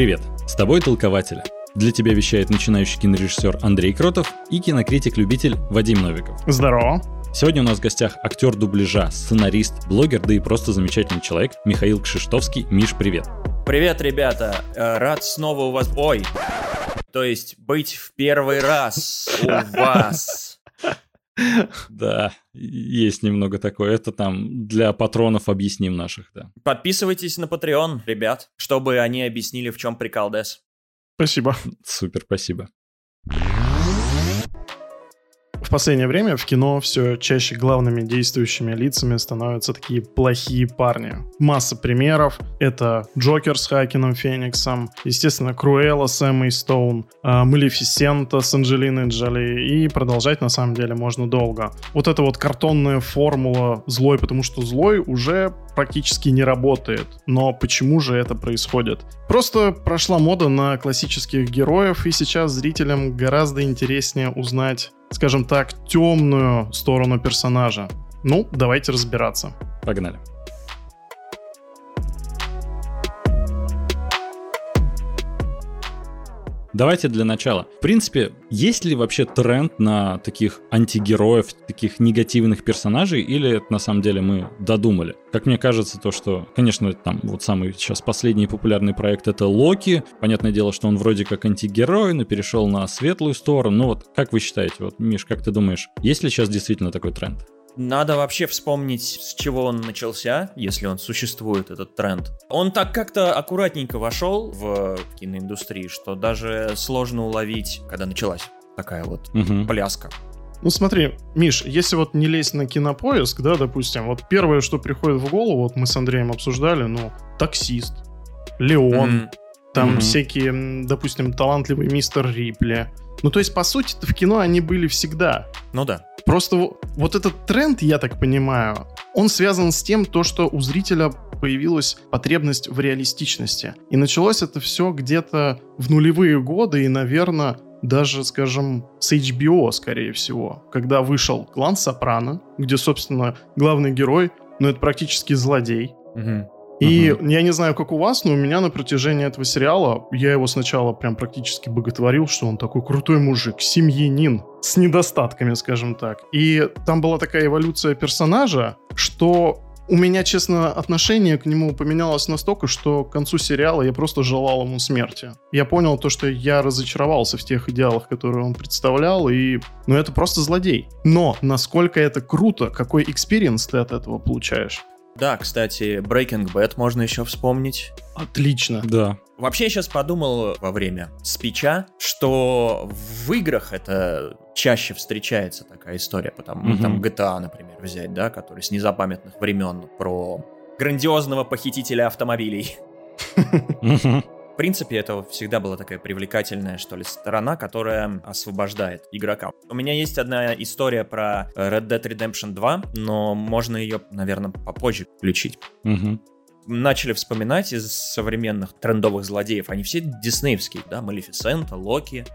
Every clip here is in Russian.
Привет, с тобой толкователь. Для тебя вещает начинающий кинорежиссер Андрей Кротов и кинокритик-любитель Вадим Новиков. Здорово. Сегодня у нас в гостях актер дубляжа, сценарист, блогер, да и просто замечательный человек Михаил Кшиштовский. Миш, привет. Привет, ребята. Э, Рад снова у вас... Ой, то есть быть в первый раз у вас. Да, есть немного такое. Это там для патронов объясним наших, да. Подписывайтесь на Patreon, ребят, чтобы они объяснили, в чем прикол Дес. Спасибо. Супер, спасибо. В последнее время в кино все чаще главными действующими лицами становятся такие плохие парни. Масса примеров. Это Джокер с Хакином Фениксом, естественно, Круэлла с Эммой Стоун, э, Малефисента с Анджелиной Джоли, и продолжать на самом деле можно долго. Вот эта вот картонная формула «злой, потому что злой» уже практически не работает. Но почему же это происходит? Просто прошла мода на классических героев, и сейчас зрителям гораздо интереснее узнать скажем так, темную сторону персонажа. Ну, давайте разбираться. Погнали. Давайте для начала. В принципе, есть ли вообще тренд на таких антигероев, таких негативных персонажей, или это на самом деле мы додумали? Как мне кажется, то, что, конечно, там вот самый сейчас последний популярный проект это Локи. Понятное дело, что он вроде как антигерой, но перешел на светлую сторону. Ну вот, как вы считаете, вот, Миш, как ты думаешь, есть ли сейчас действительно такой тренд? Надо вообще вспомнить, с чего он начался, если он существует, этот тренд. Он так как-то аккуратненько вошел в киноиндустрию, что даже сложно уловить, когда началась такая вот угу. пляска. Ну смотри, Миш, если вот не лезть на кинопоиск, да, допустим, вот первое, что приходит в голову, вот мы с Андреем обсуждали, ну, таксист, Леон, mm-hmm. там mm-hmm. всякие, допустим, талантливый мистер Рипли. Ну, то есть, по сути в кино они были всегда. Ну да. Просто вот этот тренд, я так понимаю, он связан с тем, то, что у зрителя появилась потребность в реалистичности. И началось это все где-то в нулевые годы, и, наверное, даже, скажем, с HBO, скорее всего, когда вышел «Клан Сопрано», где, собственно, главный герой, ну, это практически злодей. Угу. И угу. я не знаю, как у вас, но у меня на протяжении этого сериала, я его сначала прям практически боготворил, что он такой крутой мужик, семьянин, с недостатками, скажем так. И там была такая эволюция персонажа, что у меня, честно, отношение к нему поменялось настолько, что к концу сериала я просто желал ему смерти. Я понял то, что я разочаровался в тех идеалах, которые он представлял, и... Ну, это просто злодей. Но насколько это круто, какой experience ты от этого получаешь? Да, кстати, Breaking Bad можно еще вспомнить. Отлично. Да. Вообще, я сейчас подумал во время спича, что в играх это чаще встречается такая история, потому mm там GTA, например, взять, да, который с незапамятных времен про грандиозного похитителя автомобилей. В принципе, это всегда была такая привлекательная, что ли, сторона, которая освобождает игрока. У меня есть одна история про Red Dead Redemption 2, но можно ее, наверное, попозже включить. Угу. Начали вспоминать из современных трендовых злодеев. Они все диснеевские, да? Малефисента, Локи.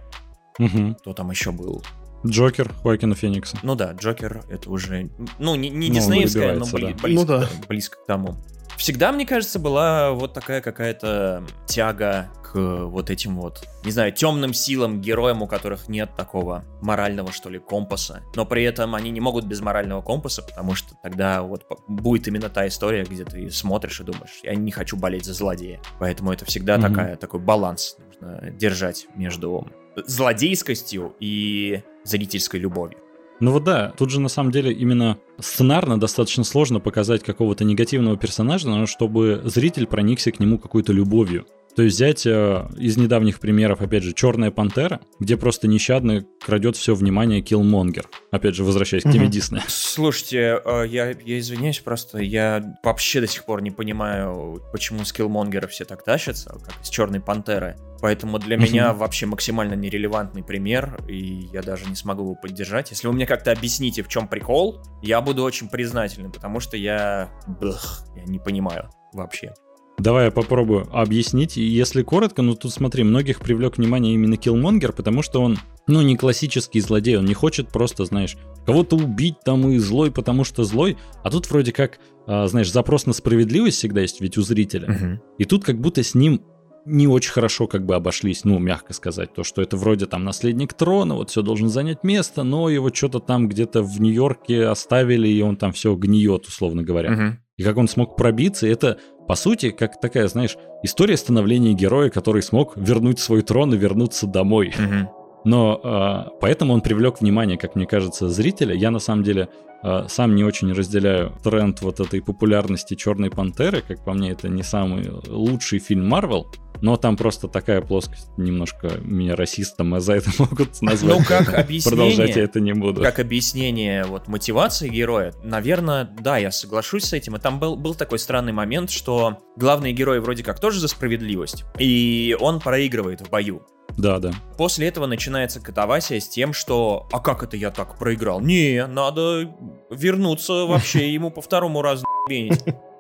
Угу. Кто там еще был? Джокер Хоакина Феникса. Ну да, Джокер это уже, ну не, не ну, диснеевская, но бли, да. близко, ну, да. близко к тому. Всегда, мне кажется, была вот такая какая-то тяга к вот этим вот, не знаю, темным силам, героям, у которых нет такого морального, что ли, компаса. Но при этом они не могут без морального компаса, потому что тогда вот будет именно та история, где ты смотришь и думаешь, я не хочу болеть за злодея. Поэтому это всегда mm-hmm. такая, такой баланс нужно держать между злодейскостью и зрительской любовью. Ну вот да, тут же на самом деле именно сценарно достаточно сложно показать какого-то негативного персонажа, но чтобы зритель проникся к нему какой-то любовью. То есть взять э, из недавних примеров, опять же, Черная пантера, где просто нещадно крадет все внимание Киллмонгер. Опять же, возвращаясь к теме Диснея. Слушайте, э, я, я извиняюсь, просто я вообще до сих пор не понимаю, почему с Киллмонгера все так тащатся, как из Черной пантеры. Поэтому для меня вообще максимально нерелевантный пример, и я даже не смогу его поддержать. Если вы мне как-то объясните, в чем прикол, я буду очень признателен, потому что я... Блх, я не понимаю вообще. Давай я попробую объяснить. Если коротко, ну тут смотри, многих привлек внимание именно Киллмонгер, потому что он, ну, не классический злодей, он не хочет просто, знаешь, кого-то убить там и злой, потому что злой, а тут вроде как, а, знаешь, запрос на справедливость всегда есть ведь у зрителя. Угу. И тут как будто с ним не очень хорошо как бы обошлись, ну, мягко сказать, то, что это вроде там наследник трона, вот все должен занять место, но его что-то там где-то в Нью-Йорке оставили, и он там все гниет, условно говоря. Угу. И как он смог пробиться, это, по сути, как такая, знаешь, история становления героя, который смог вернуть свой трон и вернуться домой. Угу. Но э, поэтому он привлек внимание, как мне кажется, зрителя. Я на самом деле э, сам не очень разделяю тренд вот этой популярности Черной Пантеры. Как по мне, это не самый лучший фильм Марвел. Но там просто такая плоскость немножко меня расистом, а за это могут назвать. Ну, как объяснение... Продолжать я это не буду. Как объяснение вот мотивации героя, наверное, да, я соглашусь с этим. И там был, был такой странный момент, что главный герой вроде как тоже за справедливость, и он проигрывает в бою. Да, да. После этого начинается катавасия с тем, что «А как это я так проиграл?» Не, надо вернуться вообще ему по второму разу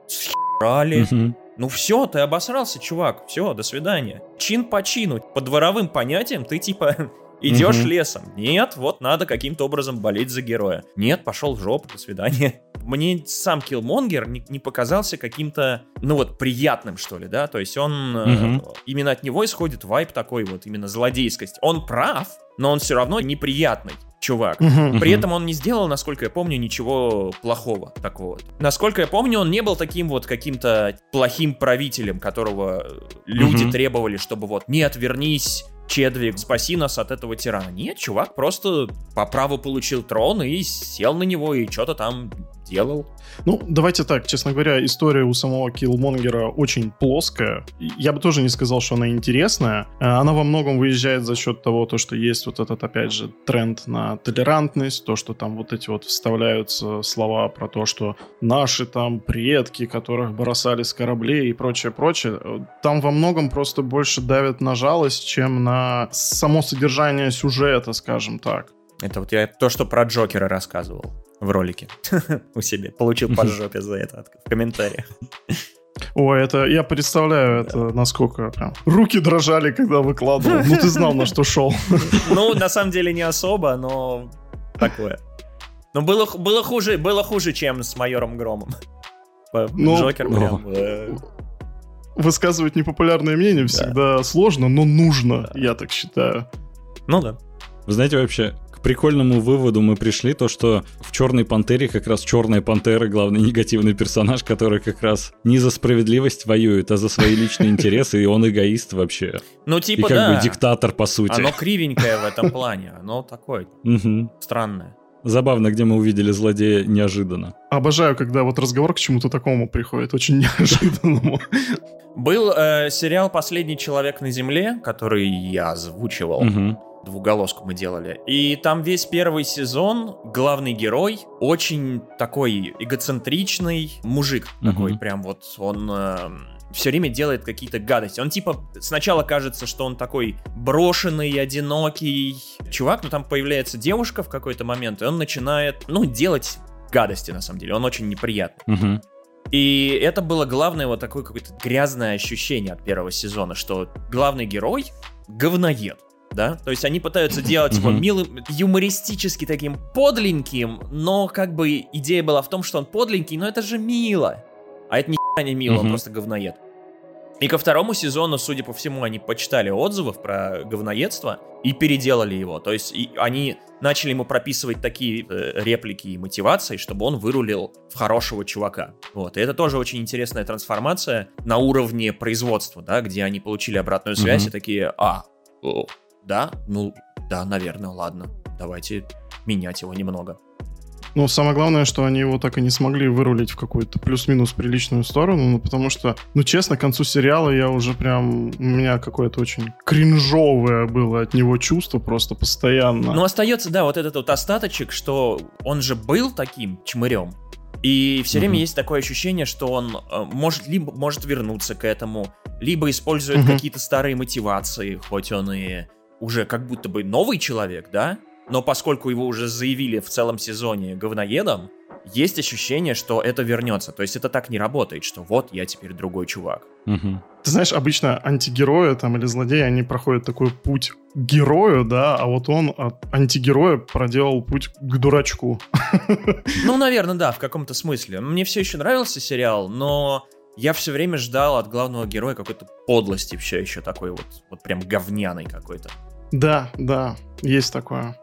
Схерали. Ну все, ты обосрался, чувак. Все, до свидания. Чин по чину. По дворовым понятиям ты типа идешь лесом. Нет, вот надо каким-то образом болеть за героя. Нет, пошел в жопу, до свидания мне сам Киллмонгер не, не показался каким-то, ну вот, приятным, что ли, да, то есть он, угу. э, именно от него исходит вайп такой вот, именно злодейскость. Он прав, но он все равно неприятный чувак. Uh-huh, При этом он не сделал, насколько я помню, ничего плохого такого. Насколько я помню, он не был таким вот каким-то плохим правителем, которого люди uh-huh. требовали, чтобы вот не отвернись, Чедвик, спаси нас от этого тирана. Нет, чувак просто по праву получил трон и сел на него и что-то там делал. Ну, давайте так, честно говоря, история у самого Киллмонгера очень плоская. Я бы тоже не сказал, что она интересная. Э, она во многом выезжает за счет того, то, что есть вот этот, опять же, тренд на толерантность, то, что там вот эти вот вставляются слова про то, что наши там предки, которых бросали с кораблей и прочее, прочее. Э, там во многом просто больше давят на жалость, чем на само содержание сюжета, скажем так. Это вот я то, что про Джокера рассказывал в ролике у себя. Получил по жопе за это в комментариях. Ой, это я представляю, это насколько прям руки дрожали, когда выкладывал. Ну ты знал, на что шел. Ну, на самом деле не особо, но такое. Но было, было хуже, было хуже, чем с майором Громом. Ну, Джокер прям... Э, высказывать непопулярное мнение всегда сложно, но нужно, я так считаю. Ну да. Вы знаете, вообще, прикольному выводу мы пришли, то что в Черной Пантере как раз Черная Пантера главный негативный персонаж, который как раз не за справедливость воюет, а за свои личные интересы, и он эгоист вообще. Ну типа И как бы диктатор по сути. Оно кривенькое в этом плане, оно такое странное. Забавно, где мы увидели злодея неожиданно. Обожаю, когда вот разговор к чему-то такому приходит, очень неожиданному. Был э, сериал «Последний человек на земле», который я озвучивал. Угу двуголоску мы делали. И там весь первый сезон главный герой очень такой эгоцентричный мужик. Mm-hmm. Такой прям вот он... Э, все время делает какие-то гадости. Он типа сначала кажется, что он такой брошенный, одинокий чувак, но там появляется девушка в какой-то момент, и он начинает, ну, делать гадости на самом деле. Он очень неприятный. Угу. И это было главное вот такое какое-то грязное ощущение от первого сезона, что главный герой говноед да? То есть они пытаются делать его милым, юмористически таким подленьким, но как бы идея была в том, что он подленький, но это же мило. А это ни не мило, он просто говноед. И ко второму сезону, судя по всему, они почитали отзывов про говноедство и переделали его. То есть и они начали ему прописывать такие э, реплики и мотивации, чтобы он вырулил в хорошего чувака. Вот. И это тоже очень интересная трансформация на уровне производства, да, где они получили обратную связь mm-hmm. и такие, а, да, ну, да, наверное, ладно. Давайте менять его немного. Ну, самое главное, что они его так и не смогли вырулить в какую-то плюс-минус приличную сторону, ну, потому что, ну, честно, к концу сериала я уже прям... У меня какое-то очень кринжовое было от него чувство просто постоянно. Ну, остается, да, вот этот вот остаточек, что он же был таким чмырем, и все время mm-hmm. есть такое ощущение, что он э, может либо может вернуться к этому, либо использует mm-hmm. какие-то старые мотивации, хоть он и уже как будто бы новый человек, да? Но поскольку его уже заявили в целом сезоне говноедом, есть ощущение, что это вернется. То есть это так не работает, что вот я теперь другой чувак. Угу. Ты знаешь, обычно антигерои там или злодеи, они проходят такой путь к герою, да, а вот он от антигероя проделал путь к дурачку. Ну, наверное, да, в каком-то смысле. Мне все еще нравился сериал, но я все время ждал от главного героя какой-то подлости все еще такой вот, вот прям говняный какой-то. Да, да, есть такое.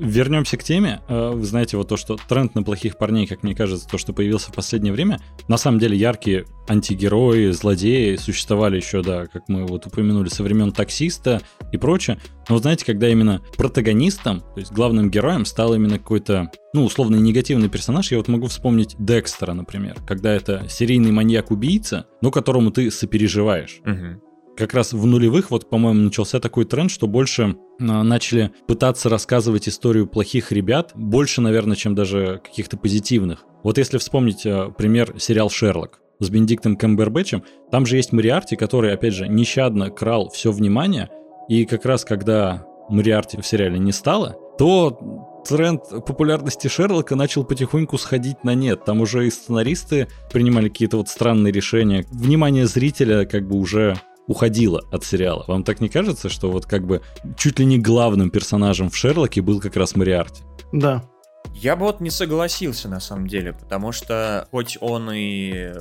Вернемся к теме. Э, вы знаете, вот то, что тренд на плохих парней, как мне кажется, то, что появился в последнее время, на самом деле яркие антигерои, злодеи существовали еще, да, как мы вот упомянули, со времен таксиста и прочее. Но вот знаете, когда именно протагонистом, то есть главным героем стал именно какой-то, ну, условно негативный персонаж, я вот могу вспомнить Декстера, например, когда это серийный маньяк-убийца, но которому ты сопереживаешь. Угу как раз в нулевых, вот, по-моему, начался такой тренд, что больше а, начали пытаться рассказывать историю плохих ребят, больше, наверное, чем даже каких-то позитивных. Вот если вспомнить а, пример сериал «Шерлок», с Бенедиктом Кэмбербэтчем, там же есть Мариарти, который, опять же, нещадно крал все внимание, и как раз когда Мариарти в сериале не стало, то тренд популярности Шерлока начал потихоньку сходить на нет. Там уже и сценаристы принимали какие-то вот странные решения. Внимание зрителя как бы уже уходила от сериала. Вам так не кажется, что вот как бы чуть ли не главным персонажем в Шерлоке был как раз Мариарти? Да. Я бы вот не согласился на самом деле, потому что хоть он и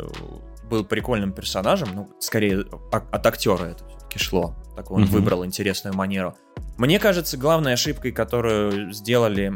был прикольным персонажем, ну, скорее от актера это все-таки шло, так он угу. выбрал интересную манеру. Мне кажется, главной ошибкой, которую сделали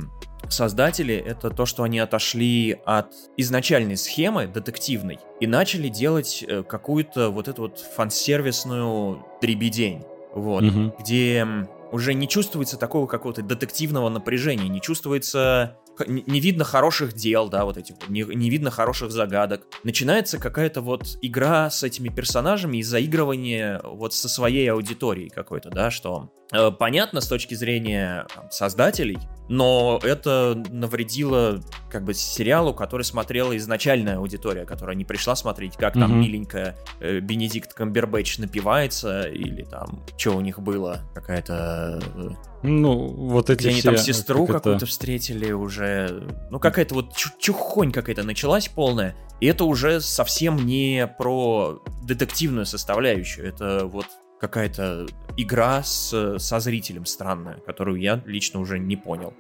создатели, это то, что они отошли от изначальной схемы детективной и начали делать э, какую-то вот эту вот фан-сервисную дребедень, вот, угу. где уже не чувствуется такого какого-то детективного напряжения, не чувствуется не видно хороших дел, да, вот этих, не, не видно хороших загадок. Начинается какая-то вот игра с этими персонажами и заигрывание вот со своей аудиторией какой-то, да, что понятно с точки зрения там, создателей, но это навредило как бы сериалу, который смотрела изначальная аудитория, которая не пришла смотреть, как там mm-hmm. миленькая э, Бенедикт Камбербэтч напивается или там что у них было, какая-то... Э, ну, вот эти Где все... они там сестру как какую-то это... встретили уже. Ну, какая-то вот чухонь какая-то началась полная. И это уже совсем не про детективную составляющую. Это вот какая-то игра с, со зрителем странная, которую я лично уже не понял.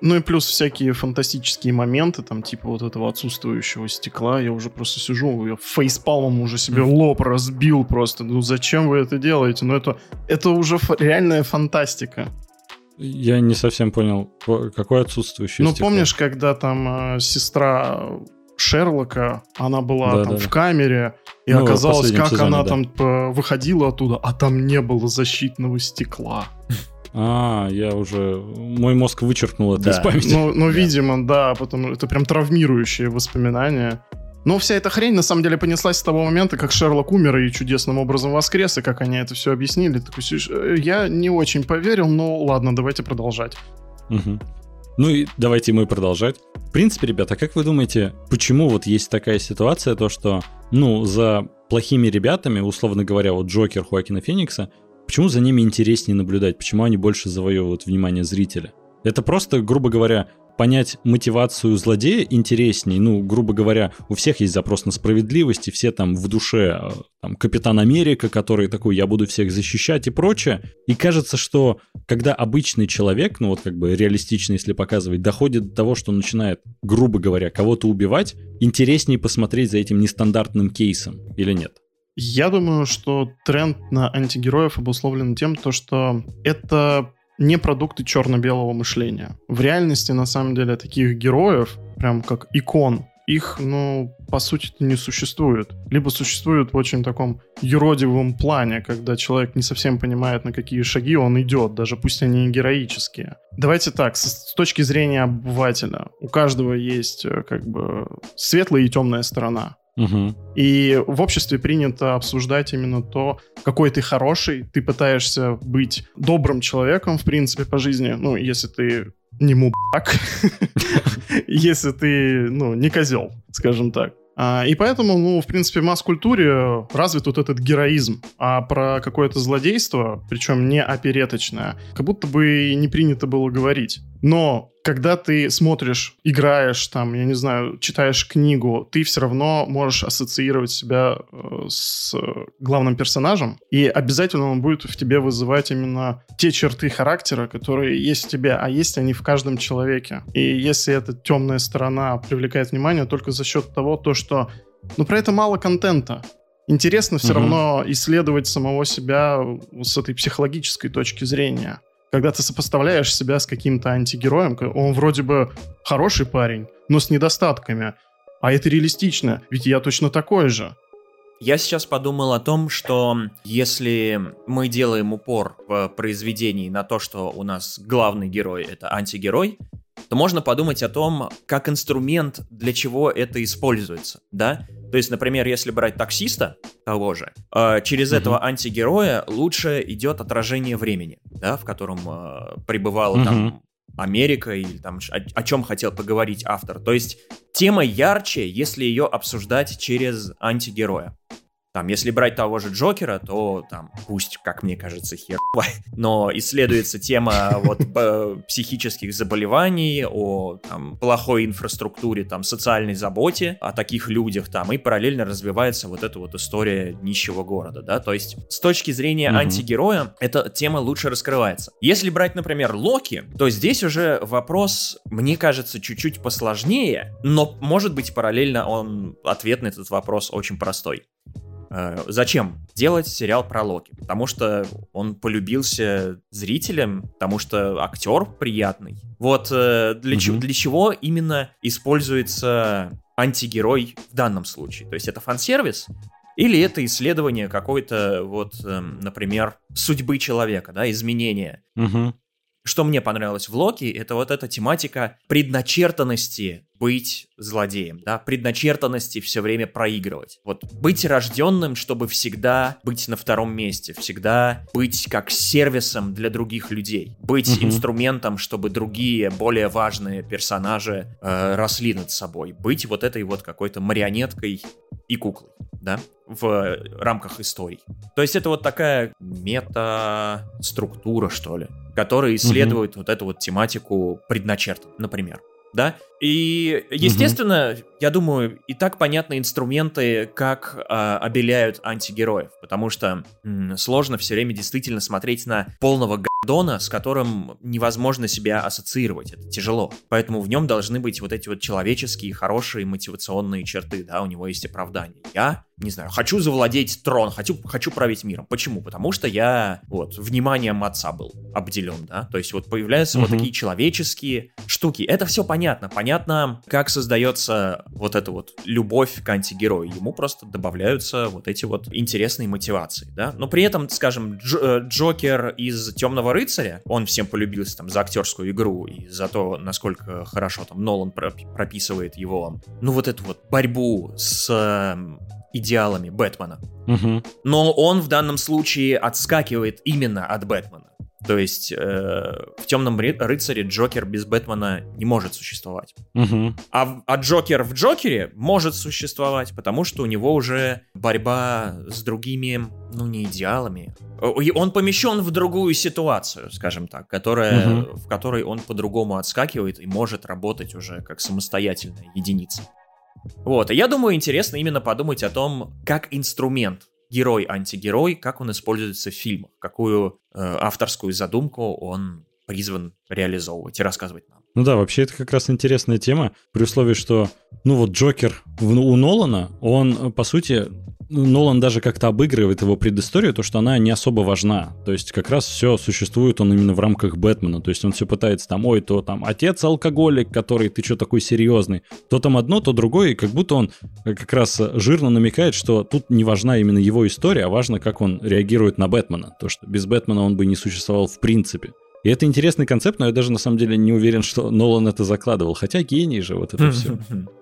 Ну и плюс всякие фантастические моменты, там, типа вот этого отсутствующего стекла. Я уже просто сижу, я фейспалмом уже себе лоб разбил просто. Ну зачем вы это делаете? Ну это, это уже реальная фантастика. Я не совсем понял, какое отсутствующее Ну стекло? помнишь, когда там э, сестра Шерлока, она была да, там да, в камере, и ну, оказалось, как сезоне, она да. там выходила оттуда, а там не было защитного стекла. А, я уже... Мой мозг вычеркнул это да. из памяти. Ну, ну да. видимо, да, потом это прям травмирующие воспоминания. Но вся эта хрень на самом деле понеслась с того момента, как Шерлок умер и чудесным образом воскрес, и как они это все объяснили. Такой, э, я не очень поверил, но ладно, давайте продолжать. Угу. Ну и давайте мы продолжать. В принципе, ребята, как вы думаете, почему вот есть такая ситуация, то что, ну, за плохими ребятами, условно говоря, вот Джокер Хуакина Феникса, Почему за ними интереснее наблюдать? Почему они больше завоевывают внимание зрителя? Это просто, грубо говоря, понять мотивацию злодея интересней. Ну, грубо говоря, у всех есть запрос на справедливость, и все там в душе, а, там, Капитан Америка, который такой, я буду всех защищать и прочее. И кажется, что когда обычный человек, ну вот как бы реалистично, если показывать, доходит до того, что начинает, грубо говоря, кого-то убивать, интереснее посмотреть за этим нестандартным кейсом или нет? Я думаю, что тренд на антигероев обусловлен тем, то, что это не продукты черно-белого мышления. В реальности, на самом деле, таких героев, прям как икон, их, ну, по сути не существует. Либо существует в очень таком юродивом плане, когда человек не совсем понимает, на какие шаги он идет, даже пусть они и героические. Давайте так, с, с точки зрения обывателя, у каждого есть э, как бы светлая и темная сторона. Угу. И в обществе принято обсуждать именно то, какой ты хороший, ты пытаешься быть добрым человеком, в принципе, по жизни, ну, если ты не мудак, если ты, ну, не козел, скажем так. А, и поэтому, ну, в принципе, в масс-культуре развит вот этот героизм. А про какое-то злодейство, причем не опереточное, как будто бы не принято было говорить. Но когда ты смотришь, играешь, там, я не знаю, читаешь книгу, ты все равно можешь ассоциировать себя э, с главным персонажем, и обязательно он будет в тебе вызывать именно те черты характера, которые есть в тебе, а есть они в каждом человеке. И если эта темная сторона привлекает внимание только за счет того, то, что но про это мало контента. Интересно все угу. равно исследовать самого себя с этой психологической точки зрения. Когда ты сопоставляешь себя с каким-то антигероем, он вроде бы хороший парень, но с недостатками. А это реалистично, ведь я точно такой же. Я сейчас подумал о том, что если мы делаем упор в произведении на то, что у нас главный герой это антигерой, то можно подумать о том, как инструмент, для чего это используется, да? То есть, например, если брать таксиста того же, э, через uh-huh. этого антигероя лучше идет отражение времени, да, в котором э, пребывала uh-huh. там Америка или там о, о чем хотел поговорить автор. То есть тема ярче, если ее обсуждать через антигероя. Там, если брать того же Джокера, то там, пусть, как мне кажется, херово, но исследуется тема вот психических заболеваний, о там, плохой инфраструктуре, там, социальной заботе, о таких людях там, и параллельно развивается вот эта вот история нищего города, да, то есть с точки зрения mm-hmm. антигероя эта тема лучше раскрывается. Если брать, например, Локи, то здесь уже вопрос, мне кажется, чуть-чуть посложнее, но, может быть, параллельно он, ответ на этот вопрос очень простой. Э, зачем делать сериал про Локи? Потому что он полюбился зрителям, потому что актер приятный. Вот э, для, mm-hmm. чего, для чего именно используется антигерой в данном случае? То есть это фан-сервис? Или это исследование какой-то, вот, э, например, судьбы человека, да, изменения. Угу. Что мне понравилось в Локи, это вот эта тематика предначертанности быть злодеем, да, предначертанности все время проигрывать. Вот быть рожденным, чтобы всегда быть на втором месте, всегда быть как сервисом для других людей, быть угу. инструментом, чтобы другие более важные персонажи э, росли над собой, быть вот этой вот какой-то марионеткой и куклой, да, в рамках историй. То есть это вот такая мета-структура, что ли которые исследуют угу. вот эту вот тематику предначертан, например. Да? И, естественно, угу. я думаю, и так понятны инструменты, как э, обеляют антигероев, потому что м, сложно все время действительно смотреть на полного гандона, с которым невозможно себя ассоциировать, это тяжело. Поэтому в нем должны быть вот эти вот человеческие, хорошие мотивационные черты, да, у него есть оправдание. Я не знаю, хочу завладеть трон, хочу, хочу править миром. Почему? Потому что я вот вниманием отца был обделен, да. То есть вот появляются угу. вот такие человеческие штуки. Это все понятно. Понятно, как создается вот эта вот любовь к антигерою. Ему просто добавляются вот эти вот интересные мотивации, да. Но при этом, скажем, Дж э, Джокер из Темного рыцаря, он всем полюбился там за актерскую игру и за то, насколько хорошо там Нолан прописывает его, ну вот эту вот борьбу с эм, идеалами Бэтмена. Угу. Но он в данном случае отскакивает именно от Бэтмена. То есть э, в Темном рыцаре Джокер без Бэтмена не может существовать. Угу. А, а Джокер в Джокере может существовать, потому что у него уже борьба с другими, ну не идеалами. И он помещен в другую ситуацию, скажем так, которая, угу. в которой он по-другому отскакивает и может работать уже как самостоятельная единица. Вот, и я думаю, интересно именно подумать о том, как инструмент герой-антигерой, как он используется в фильмах, какую э, авторскую задумку он призван реализовывать и рассказывать нам. Ну да, вообще это как раз интересная тема, при условии, что, ну вот Джокер у Нолана, он, по сути, Нолан даже как-то обыгрывает его предысторию, то, что она не особо важна. То есть как раз все существует он именно в рамках Бэтмена. То есть он все пытается там, ой, то там отец алкоголик, который ты что такой серьезный. То там одно, то другое, и как будто он э, как раз жирно намекает, что тут не важна именно его история, а важно, как он реагирует на Бэтмена. То, что без Бэтмена он бы не существовал в принципе. И это интересный концепт, но я даже на самом деле не уверен, что Нолан это закладывал. Хотя гений же вот это все.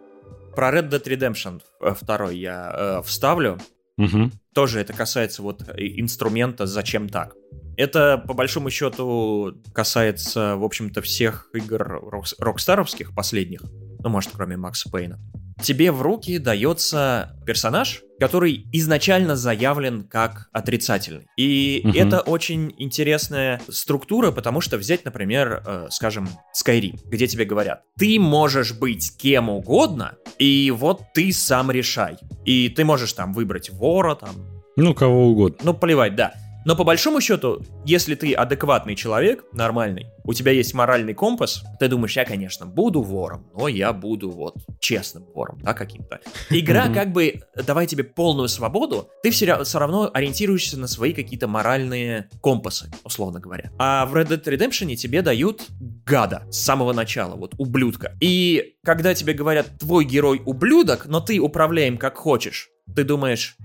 Про Red Dead Redemption 2 я э, вставлю. Угу. Тоже это касается вот инструмента «Зачем так?». Это, по большому счету, касается, в общем-то, всех игр рокстаровских последних, ну, может, кроме Макса Пейна тебе в руки дается персонаж, который изначально заявлен как отрицательный. И угу. это очень интересная структура, потому что взять, например, э, скажем, Skyrim, где тебе говорят, ты можешь быть кем угодно, и вот ты сам решай. И ты можешь там выбрать вора, там... Ну, кого угодно. Ну, плевать, да. Но по большому счету, если ты адекватный человек, нормальный, у тебя есть моральный компас, ты думаешь, я, конечно, буду вором, но я буду вот честным вором, да, каким-то. Игра как бы давай тебе полную свободу, ты все, все равно ориентируешься на свои какие-то моральные компасы, условно говоря. А в Red Dead Redemption тебе дают гада с самого начала, вот ублюдка. И когда тебе говорят, твой герой ублюдок, но ты управляем как хочешь, ты думаешь,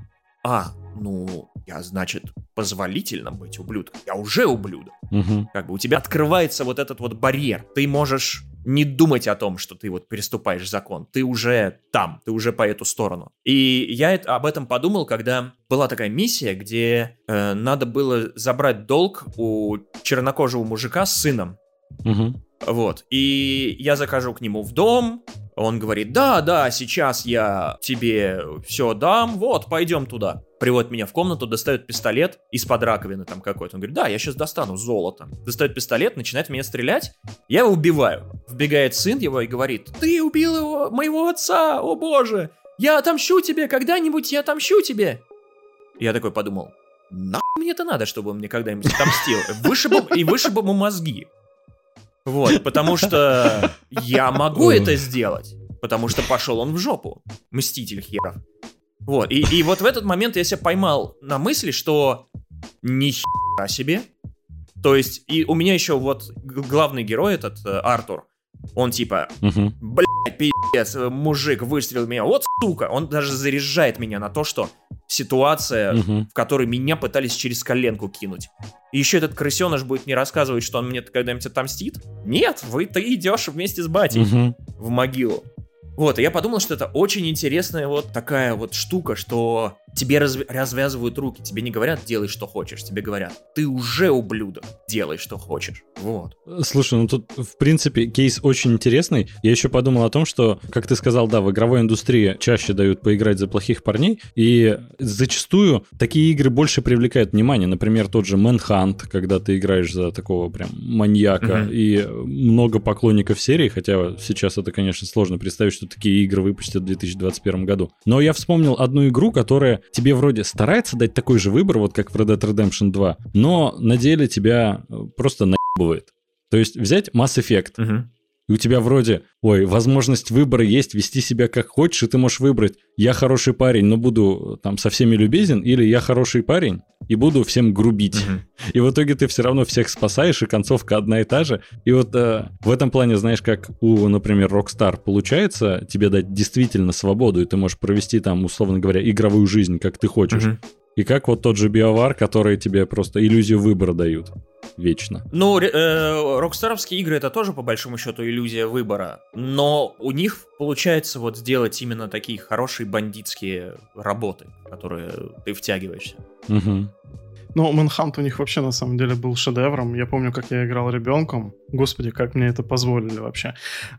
а, ну, я, значит, позволительно быть ублюдком. Я уже ублюдок. Угу. Как бы у тебя открывается вот этот вот барьер. Ты можешь не думать о том, что ты вот переступаешь закон. Ты уже там, ты уже по эту сторону. И я это, об этом подумал, когда была такая миссия, где э, надо было забрать долг у чернокожего мужика с сыном. Угу. Вот. И я захожу к нему в дом, он говорит, да, да, сейчас я тебе все дам, вот, пойдем туда. Приводит меня в комнату, достает пистолет из-под раковины там какой-то. Он говорит, да, я сейчас достану золото. Достает пистолет, начинает меня стрелять. Я его убиваю. Вбегает сын его и говорит, ты убил его, моего отца, о боже. Я отомщу тебе, когда-нибудь я отомщу тебе. Я такой подумал, нахуй мне это надо, чтобы он мне когда-нибудь отомстил? Вышиб, и вышиб ему мозги. Вот, потому что я могу это сделать. Потому что пошел он в жопу. Мститель херов. Вот, и, и вот в этот момент я себя поймал на мысли, что ни хера себе. То есть, и у меня еще вот главный герой этот, э, Артур, он типа, угу. блядь, пиздец, мужик выстрелил меня, вот сука, он даже заряжает меня на то, что ситуация, угу. в которой меня пытались через коленку кинуть. И еще этот крысеныш будет мне рассказывать, что он мне когда-нибудь отомстит? Нет, вы ты идешь вместе с батей угу. в могилу. Вот, и я подумал, что это очень интересная вот такая вот штука, что тебе разв... развязывают руки, тебе не говорят «делай, что хочешь», тебе говорят «ты уже ублюдок, делай, что хочешь». Вот. Слушай, ну тут, в принципе, кейс очень интересный. Я еще подумал о том, что, как ты сказал, да, в игровой индустрии чаще дают поиграть за плохих парней, и зачастую такие игры больше привлекают внимание. Например, тот же Manhunt, когда ты играешь за такого прям маньяка, угу. и много поклонников серии, хотя сейчас это, конечно, сложно представить, что такие игры выпустят в 2021 году. Но я вспомнил одну игру, которая тебе вроде старается дать такой же выбор, вот как в Red Dead Redemption 2, но на деле тебя э, просто наебывает. То есть взять Mass Effect, угу. и у тебя вроде, ой, возможность выбора есть, вести себя как хочешь, и ты можешь выбрать, я хороший парень, но буду э, там со всеми любезен, или я хороший парень и буду всем грубить. И в итоге ты все равно всех спасаешь, и концовка одна и та же. И вот э, в этом плане, знаешь, как у, например, Rockstar получается тебе дать действительно свободу, и ты можешь провести там, условно говоря, игровую жизнь, как ты хочешь. Угу. И как вот тот же биовар, который тебе просто иллюзию выбора дают вечно. Ну, э, рокстаровские игры это тоже по большому счету иллюзия выбора, но у них получается вот сделать именно такие хорошие бандитские работы, которые ты втягиваешься. Угу. Ну, Manhunt у них вообще на самом деле был шедевром. Я помню, как я играл ребенком. Господи, как мне это позволили вообще.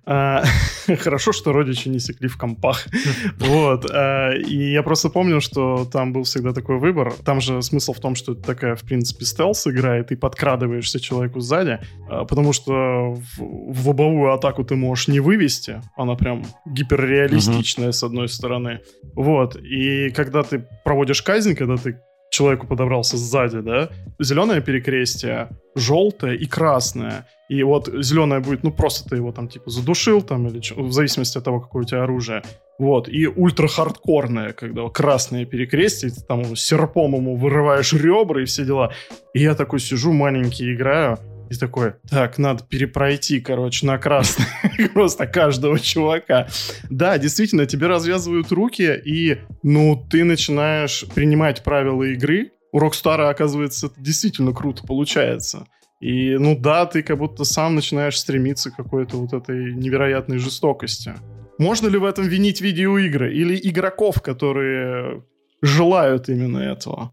А, хорошо, что родичи не секли в компах. вот. А, и я просто помню, что там был всегда такой выбор. Там же смысл в том, что это такая, в принципе, стелс игра, и ты подкрадываешься человеку сзади, а, потому что в, в лобовую атаку ты можешь не вывести. Она прям гиперреалистичная, с одной стороны. Вот. И когда ты проводишь казнь, когда ты человеку подобрался сзади, да, зеленое перекрестие, желтое и красное. И вот зеленое будет, ну, просто ты его там, типа, задушил там, или в зависимости от того, какое у тебя оружие. Вот, и ультра-хардкорное, когда красное перекрестие, ты там серпом ему вырываешь ребра и все дела. И я такой сижу маленький, играю, и такой, так, надо перепройти, короче, на красный просто каждого чувака. Да, действительно, тебе развязывают руки, и, ну, ты начинаешь принимать правила игры. У Rockstar а, оказывается, это действительно круто получается. И, ну да, ты как будто сам начинаешь стремиться к какой-то вот этой невероятной жестокости. Можно ли в этом винить видеоигры или игроков, которые желают именно этого?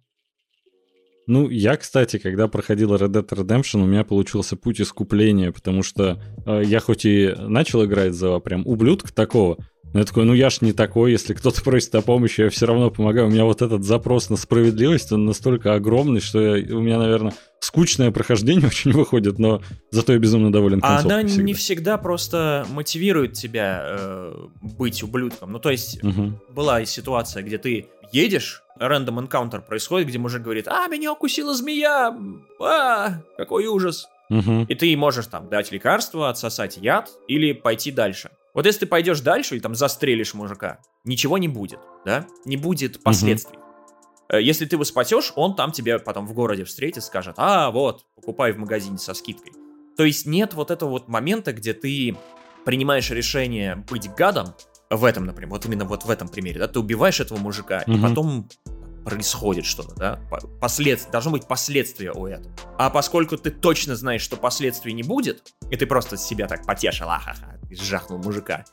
Ну, я, кстати, когда проходил Red Dead Redemption, у меня получился путь искупления, потому что э, я хоть и начал играть за прям ублюдка такого, но я такой, ну я ж не такой, если кто-то просит о помощи, я все равно помогаю. У меня вот этот запрос на справедливость, он настолько огромный, что я, у меня, наверное, скучное прохождение очень выходит, но зато я безумно доволен А она всегда. не всегда просто мотивирует тебя э, быть ублюдком. Ну, то есть, угу. была ситуация, где ты едешь рандом энкаунтер происходит, где мужик говорит, а, меня укусила змея, а, какой ужас. Угу. И ты можешь там дать лекарство, отсосать яд или пойти дальше. Вот если ты пойдешь дальше и там застрелишь мужика, ничего не будет, да? Не будет последствий. Э, Если ты его спасешь, он там тебе потом в городе встретит, скажет, а, вот, покупай в магазине со скидкой. То есть нет вот этого вот момента, где ты принимаешь решение быть гадом, в этом, например, вот именно вот в этом примере, да, ты убиваешь этого мужика, и Мгм. потом происходит что-то, да, по- последствия, должно быть последствия у этого. А поскольку ты точно знаешь, что последствий не будет, и ты просто себя так потешил, ахаха, и сжахнул мужика,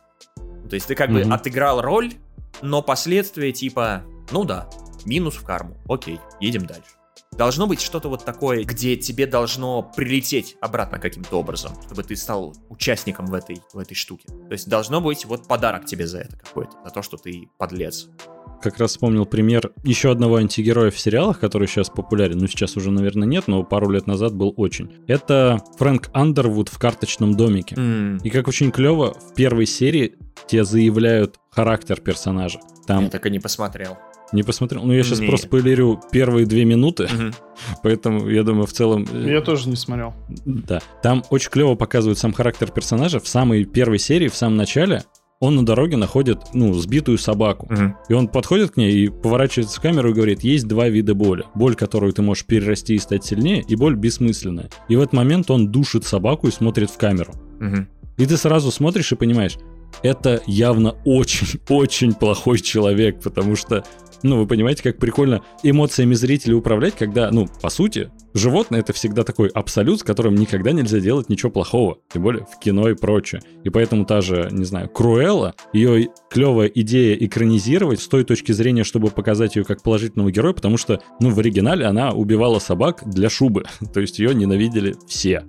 то есть ты как бы Мгм. отыграл роль, но последствия типа, ну да, минус в карму, окей, едем дальше. Должно быть что-то вот такое, где тебе должно прилететь обратно каким-то образом, чтобы ты стал участником в этой, в этой штуке. То есть должно быть вот подарок тебе за это какой-то, за то, что ты подлец. Как раз вспомнил пример еще одного антигероя в сериалах, который сейчас популярен. Ну, сейчас уже, наверное, нет, но пару лет назад был очень. Это Фрэнк Андервуд в «Карточном домике». М, И как очень клево, в первой серии тебе заявляют характер персонажа. Там Я так и не посмотрел. Не посмотрел. Ну, я сейчас Не. просто спойлерю первые две минуты, Мгм. поэтому я думаю, в целом... э, Я тоже не смотрел. Да. Там очень клево показывают сам характер персонажа. В самой первой серии, в самом начале, он на дороге находит, ну, сбитую собаку. Мгм. И он подходит к ней и поворачивается в камеру и говорит, есть два вида боли. Боль, которую ты можешь перерасти и стать сильнее, и боль бессмысленная. И в этот момент он душит собаку и смотрит в камеру. Мгм. И ты сразу смотришь и понимаешь, это явно очень-очень плохой человек, потому что, ну, вы понимаете, как прикольно эмоциями зрителя управлять, когда, ну, по сути, животное это всегда такой абсолют, с которым никогда нельзя делать ничего плохого, тем более в кино и прочее. И поэтому та же, не знаю, Круэлла, ее клевая идея экранизировать с той точки зрения, чтобы показать ее как положительного героя, потому что, ну, в оригинале она убивала собак для шубы, то есть ее ненавидели все.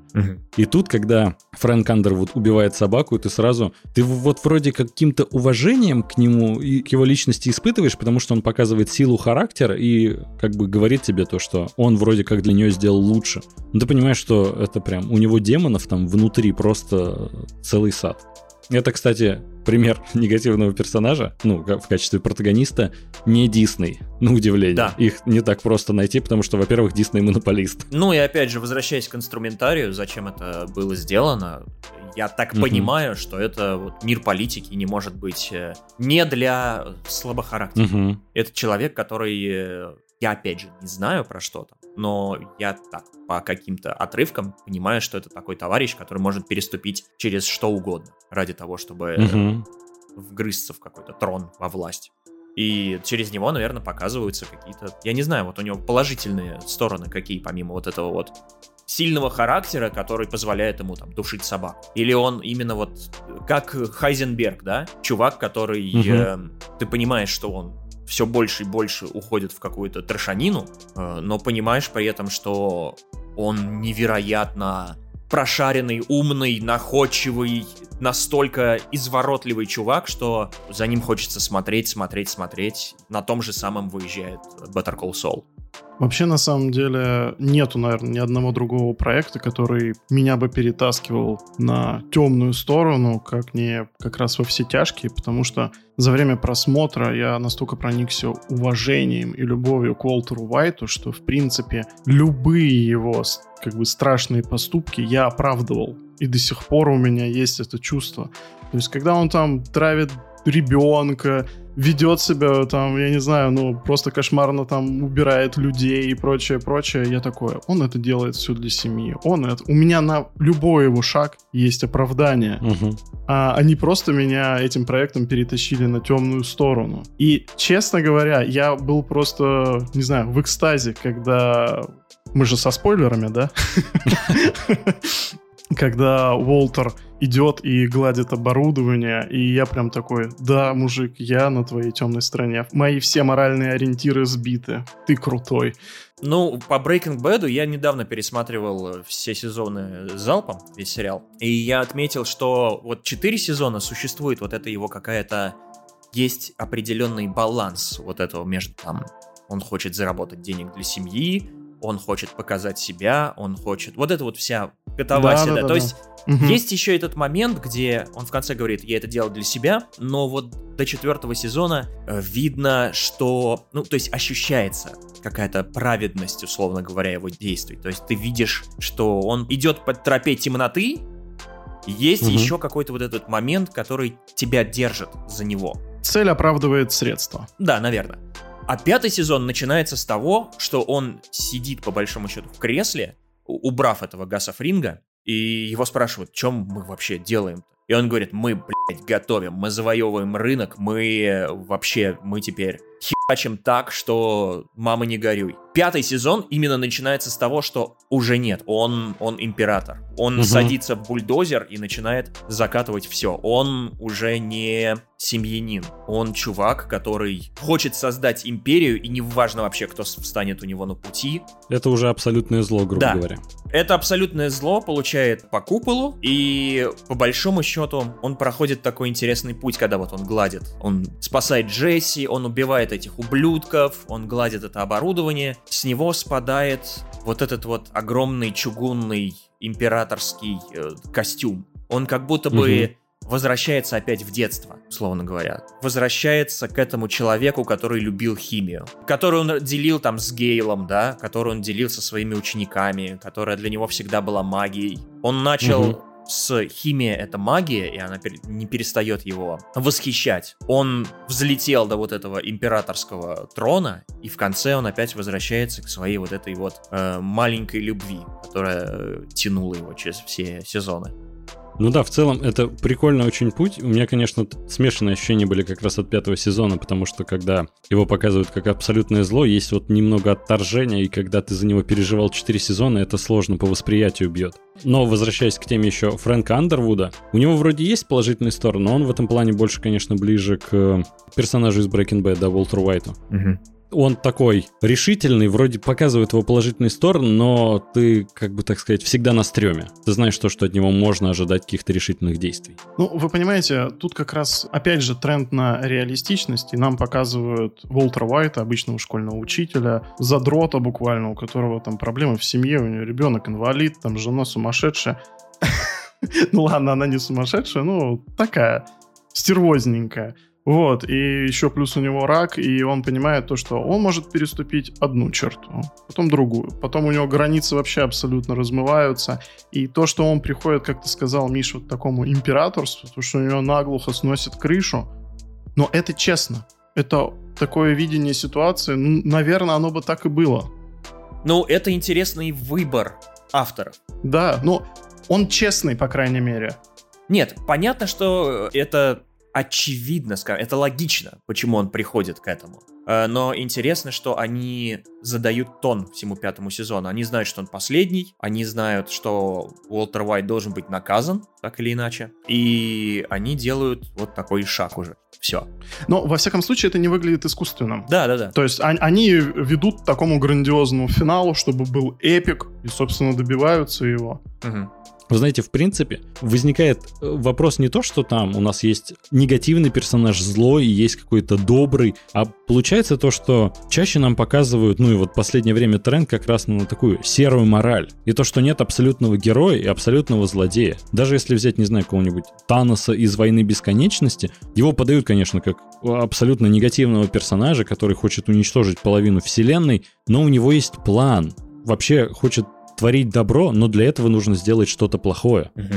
И тут, когда Фрэнк Андервуд убивает собаку, ты сразу, ты вот вроде каким-то уважением к нему и к его личности испытываешь, потому что он показывает силу характера и как бы говорит тебе то, что он вроде как для нее сделал лучше. Но ты понимаешь, что это прям, у него демонов там внутри просто целый сад. Это, кстати, пример негативного персонажа, ну, в качестве протагониста, не Дисней, на удивление. Да. Их не так просто найти, потому что, во-первых, Дисней монополист. Ну и опять же, возвращаясь к инструментарию, зачем это было сделано, я так Мгм. понимаю, что это вот мир политики не может быть э, не для слабохарактерных. Мгм. Это человек, который... э, Я, опять же, не знаю про что там, но я так, по каким-то отрывкам понимаю, что это такой товарищ, который может переступить через что угодно ради того, чтобы э, Мгм. вгрызться в какой-то трон во власть. И через него, наверное, показываются какие-то, я не знаю, вот у него положительные стороны какие, помимо вот этого вот сильного характера, который позволяет ему там душить собаку. Или он именно вот как Хайзенберг, да, чувак, который Мгм. э, ты понимаешь, что он все больше и больше уходит в какую-то трешанину, э, но понимаешь при этом, что он невероятно прошаренный, умный, находчивый, настолько изворотливый чувак, что за ним хочется смотреть, смотреть, смотреть. На том же самом выезжает Better Call Saul. Вообще, на самом деле, нету, наверное, ни одного другого проекта, который меня бы перетаскивал на темную сторону, как не как раз во все тяжкие, потому что за время просмотра я настолько проникся уважением и любовью к Уолтеру Уайту, что, в принципе, любые его как бы страшные поступки я оправдывал. И до сих пор у меня есть это чувство. То есть, когда он там травит ребенка, ведет себя там, я не знаю, ну, просто кошмарно там убирает людей и прочее, прочее, я такой, он это делает все для семьи, он это... У меня на любой его шаг есть оправдание, Мгм. а они просто меня этим проектом перетащили на темную сторону. И, честно говоря, я был просто, не знаю, в экстазе, когда... Мы же со спойлерами, да? Когда Уолтер идет и гладит оборудование, и я прям такой, да, мужик, я на твоей темной стороне. Мои все моральные ориентиры сбиты. Ты крутой. Ну, по Breaking Bad я недавно пересматривал э, все сезоны залпом, весь сериал, и я отметил, что вот четыре сезона существует вот это его какая-то... Есть определенный баланс вот этого между там... Он хочет заработать денег для семьи, он хочет показать себя, он хочет... Вот это вот вся катавасия, да. да, да, То есть Угу. Есть еще этот момент, где он в конце говорит, я это делал для себя, но вот до четвертого сезона э, видно, что, ну, то есть ощущается какая-то праведность, условно говоря, его действий. То есть ты видишь, что он идет по тропе темноты, есть угу. еще какой-то вот этот момент, который тебя держит за него. Цель оправдывает средства. Да, наверное. А пятый сезон начинается с того, что он сидит, по большому счету, в кресле, убрав этого Гаса Фринга, и его спрашивают, чем мы вообще делаем? И он говорит, мы, блядь, готовим, мы завоевываем рынок, мы вообще, мы теперь херачим так, что мама не горюй. Пятый сезон именно начинается с того, что уже нет, он, он император. Он угу. садится в бульдозер и начинает закатывать все. Он уже не семьянин. Он чувак, который хочет создать империю, и не важно вообще, кто встанет у него на пути. Это уже абсолютное зло, грубо да. говоря. Это абсолютное зло получает по куполу, и по большому счету он проходит такой интересный путь, когда вот он гладит. Он спасает Джесси, он убивает этих ублюдков, он гладит это оборудование, с него спадает вот этот вот огромный чугунный императорский э, костюм. Он как будто бы угу. возвращается опять в детство, условно говоря. Возвращается к этому человеку, который любил химию. Который он делил там с Гейлом, да, который он делил со своими учениками, которая для него всегда была магией. Он начал угу с химия это магия, и она не перестает его восхищать. Он взлетел до вот этого императорского трона, и в конце он опять возвращается к своей вот этой вот э, маленькой любви, которая э, тянула его через все сезоны. Ну да, в целом это прикольный очень путь. У меня, конечно, смешанные ощущения были как раз от пятого сезона, потому что когда его показывают как абсолютное зло, есть вот немного отторжения, и когда ты за него переживал 4 сезона, это сложно по восприятию бьет. Но возвращаясь к теме еще Фрэнка Андервуда, у него вроде есть положительные стороны, но он в этом плане больше, конечно, ближе к персонажу из Breaking Bad, да, Уолтеру Уайту. Угу он такой решительный, вроде показывает его положительные стороны, но ты, как бы так сказать, всегда на стреме. Ты знаешь то, что от него можно ожидать каких-то решительных действий. Ну, вы понимаете, тут как раз, опять же, тренд на реалистичность, и нам показывают Уолтера Уайта, обычного школьного учителя, задрота буквально, у которого там проблемы в семье, у него ребенок инвалид, там жена сумасшедшая. Ну ладно, она не сумасшедшая, ну такая стервозненькая. Вот, и еще плюс у него рак, и он понимает то, что он может переступить одну черту, потом другую. Потом у него границы вообще абсолютно размываются. И то, что он приходит, как ты сказал, Миша, вот такому императорству, то, что у него наглухо сносит крышу, но это честно. Это такое видение ситуации, ну, наверное, оно бы так и было. Ну, это интересный выбор автора. Да, но он честный, по крайней мере. Нет, понятно, что это очевидно, скажем, это логично, почему он приходит к этому. Э, но интересно, что они задают тон всему пятому сезону. Они знают, что он последний, они знают, что Уолтер Уайт должен быть наказан, так или иначе, и они делают вот такой шаг уже. Все. Но, во всяком случае, это не выглядит искусственным. Да, да, да. То есть они ведут к такому грандиозному финалу, чтобы был эпик, и, собственно, добиваются его. Угу. Вы знаете, в принципе, возникает э, вопрос не то, что там у нас есть негативный персонаж злой и есть какой-то добрый, а получается то, что чаще нам показывают, ну и вот последнее время тренд как раз на такую серую мораль. И то, что нет абсолютного героя и абсолютного злодея. Даже если взять, не знаю, кого-нибудь Таноса из «Войны бесконечности», его подают, конечно, как абсолютно негативного персонажа, который хочет уничтожить половину вселенной, но у него есть план. Вообще хочет творить добро, но для этого нужно сделать что-то плохое. Угу.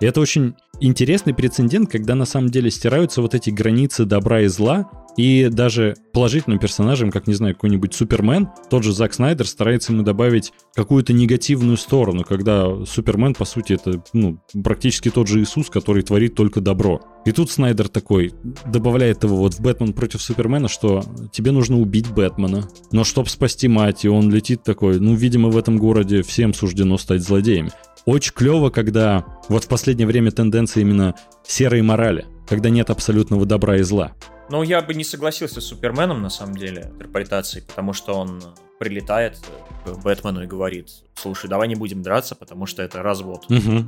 И это очень интересный прецедент, когда на самом деле стираются вот эти границы добра и зла, и даже положительным персонажем, как, не знаю, какой-нибудь Супермен, тот же Зак Снайдер старается ему добавить какую-то негативную сторону, когда Супермен, по сути, это ну, практически тот же Иисус, который творит только добро. И тут Снайдер такой добавляет его вот в Бэтмен против Супермена, что тебе нужно убить Бэтмена. Но чтобы спасти мать, и он летит такой, ну, видимо, в этом городе всем суждено стать злодеями. Очень клево, когда вот в последнее время тенденция именно серой морали, когда нет абсолютного добра и зла. Ну, я бы не согласился с Суперменом, на самом деле, интерпретацией, потому что он прилетает к Бэтмену и говорит, слушай, давай не будем драться, потому что это развод. Угу.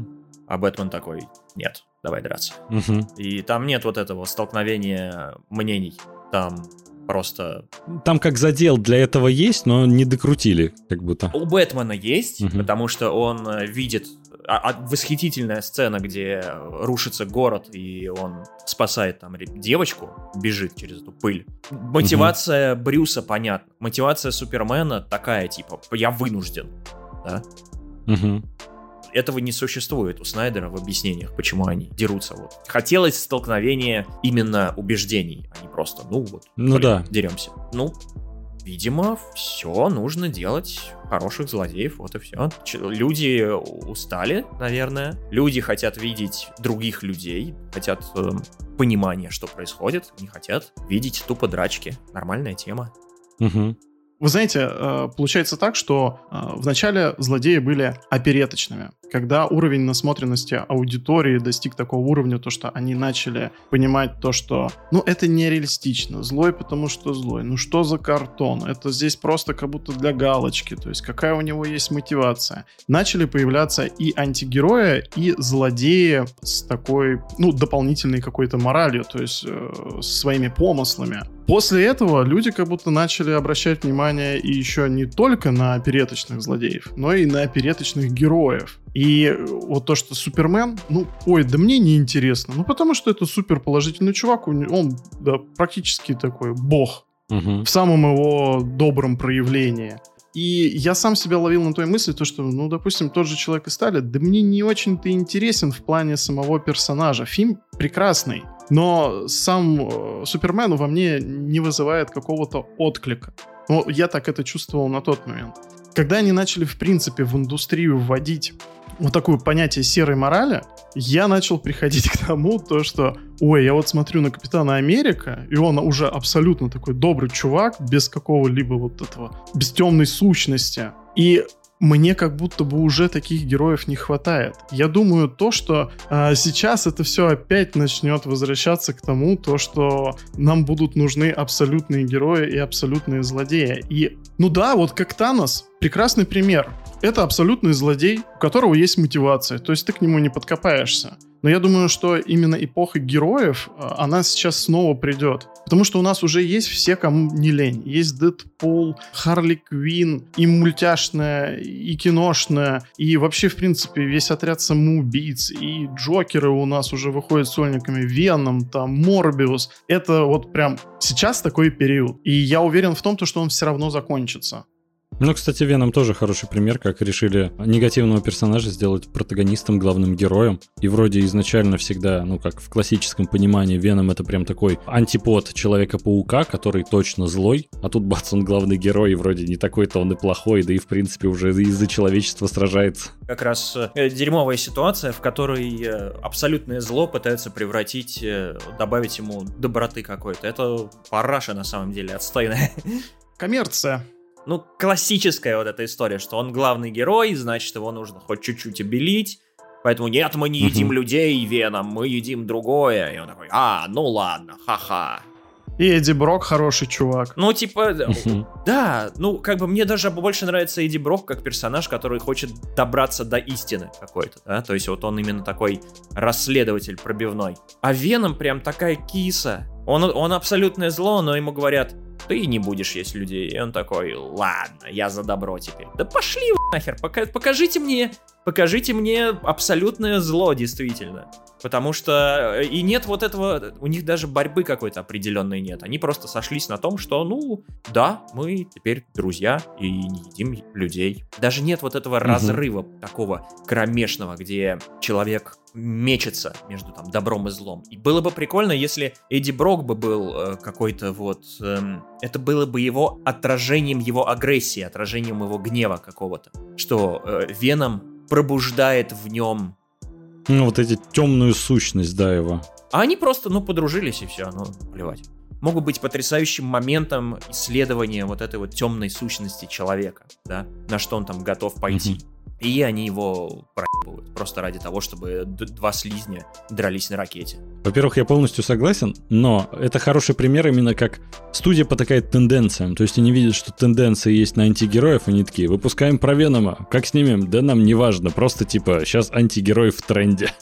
А Бэтмен такой, нет, давай драться. Угу. И там нет вот этого столкновения мнений. Там просто... Там как задел для этого есть, но не докрутили, как будто. У Бэтмена есть, угу. потому что он э, видит а, а восхитительная сцена, где рушится город, и он спасает там девочку, бежит через эту пыль. Мотивация угу. Брюса понятна. Мотивация Супермена такая, типа, я вынужден. Да? Угу этого не существует у Снайдера в объяснениях, почему они дерутся. Вот. Хотелось столкновения именно убеждений, а не просто, ну вот, ну блин, да. деремся. Ну, видимо, все нужно делать хороших злодеев, вот и все. Люди устали, наверное. Люди хотят видеть других людей, хотят э, понимания, что происходит, не хотят видеть тупо драчки. Нормальная тема. Угу. Вы знаете, э, получается так, что э, вначале злодеи были опереточными. Когда уровень насмотренности аудитории достиг такого уровня, то что они начали понимать то, что, ну, это нереалистично. Злой, потому что злой. Ну, что за картон? Это здесь просто как будто для галочки. То есть, какая у него есть мотивация? Начали появляться и антигерои, и злодеи с такой, ну, дополнительной какой-то моралью, то есть, э, своими помыслами. После этого люди как будто начали обращать внимание и еще не только на опереточных злодеев, но и на опереточных героев. И вот то, что Супермен, ну, ой, да мне не интересно. Ну, потому что это супер положительный чувак, он, да, практически такой бог угу. в самом его добром проявлении. И я сам себя ловил на той мысли, то, что, ну, допустим, тот же Человек из стали, да мне не очень-то интересен в плане самого персонажа. Фильм прекрасный, но сам э, Супермен во мне не вызывает какого-то отклика. Ну, я так это чувствовал на тот момент. Когда они начали, в принципе, в индустрию вводить вот такое понятие серой морали, я начал приходить к тому, то, что, ой, я вот смотрю на Капитана Америка, и он уже абсолютно такой добрый чувак, без какого-либо вот этого, без темной сущности. И мне как будто бы уже таких героев не хватает. Я думаю, то, что э, сейчас это все опять начнет возвращаться к тому, то, что нам будут нужны абсолютные герои и абсолютные злодеи. И, ну да, вот как Танос, прекрасный пример. Это абсолютный злодей, у которого есть мотивация, то есть ты к нему не подкопаешься. Но я думаю, что именно эпоха героев, э, она сейчас снова придет. Потому что у нас уже есть все, кому не лень. Есть Дэдпул, Харли Квин, и мультяшная, и киношная, и вообще, в принципе, весь отряд самоубийц, и Джокеры у нас уже выходят сольниками, Веном, там, Морбиус. Это вот прям сейчас такой период. И я уверен в том, что он все равно закончится. Ну, кстати, Веном тоже хороший пример, как решили негативного персонажа сделать протагонистом, главным героем. И вроде изначально всегда, ну, как в классическом понимании, Веном это прям такой антипод Человека-паука, который точно злой, а тут, бац, он главный герой, и вроде не такой-то он и плохой, да и, в принципе, уже из-за человечества сражается. Как раз э, дерьмовая ситуация, в которой э, абсолютное зло пытается превратить, э, добавить ему доброты какой-то. Это параша, на самом деле, отстойная. Коммерция ну, классическая вот эта история, что он главный герой, значит, его нужно хоть чуть-чуть обелить. Поэтому нет, мы не едим людей Веном, мы едим другое. И он такой, а, ну ладно, ха-ха. И Эдди Брок хороший чувак. Ну, типа, да, ну, как бы мне даже больше нравится Эдди Брок как персонаж, который хочет добраться до истины какой-то, да, то есть вот он именно такой расследователь пробивной. А Веном прям такая киса. Он, он абсолютное зло, но ему говорят, ты не будешь есть людей. И он такой, ладно, я за добро теперь. Да пошли вы нахер, пока, покажите мне, покажите мне абсолютное зло, действительно. Потому что э, и нет вот этого, у них даже борьбы какой-то определенной нет. Они просто сошлись на том, что, ну, да, мы теперь друзья и не едим людей. Даже нет вот этого угу. разрыва такого кромешного, где человек мечется между там добром и злом. И было бы прикольно, если Эдди Брок бы был э, какой-то вот... Эм, это было бы его отражением его агрессии, отражением его гнева какого-то. Что э, Веном пробуждает в нем ну, вот эти темную сущность, да, его. А они просто, ну, подружились и все, ну, плевать. Могут быть потрясающим моментом исследования вот этой вот темной сущности человека, да, на что он там готов пойти. Mm-hmm. И они его проебывают просто ради того, чтобы два слизня дрались на ракете. Во-первых, я полностью согласен, но это хороший пример именно как студия потакает тенденциям. То есть они видят, что тенденции есть на антигероев, и они такие, выпускаем про Венома, как снимем? Да нам не важно, просто типа сейчас антигерой в тренде.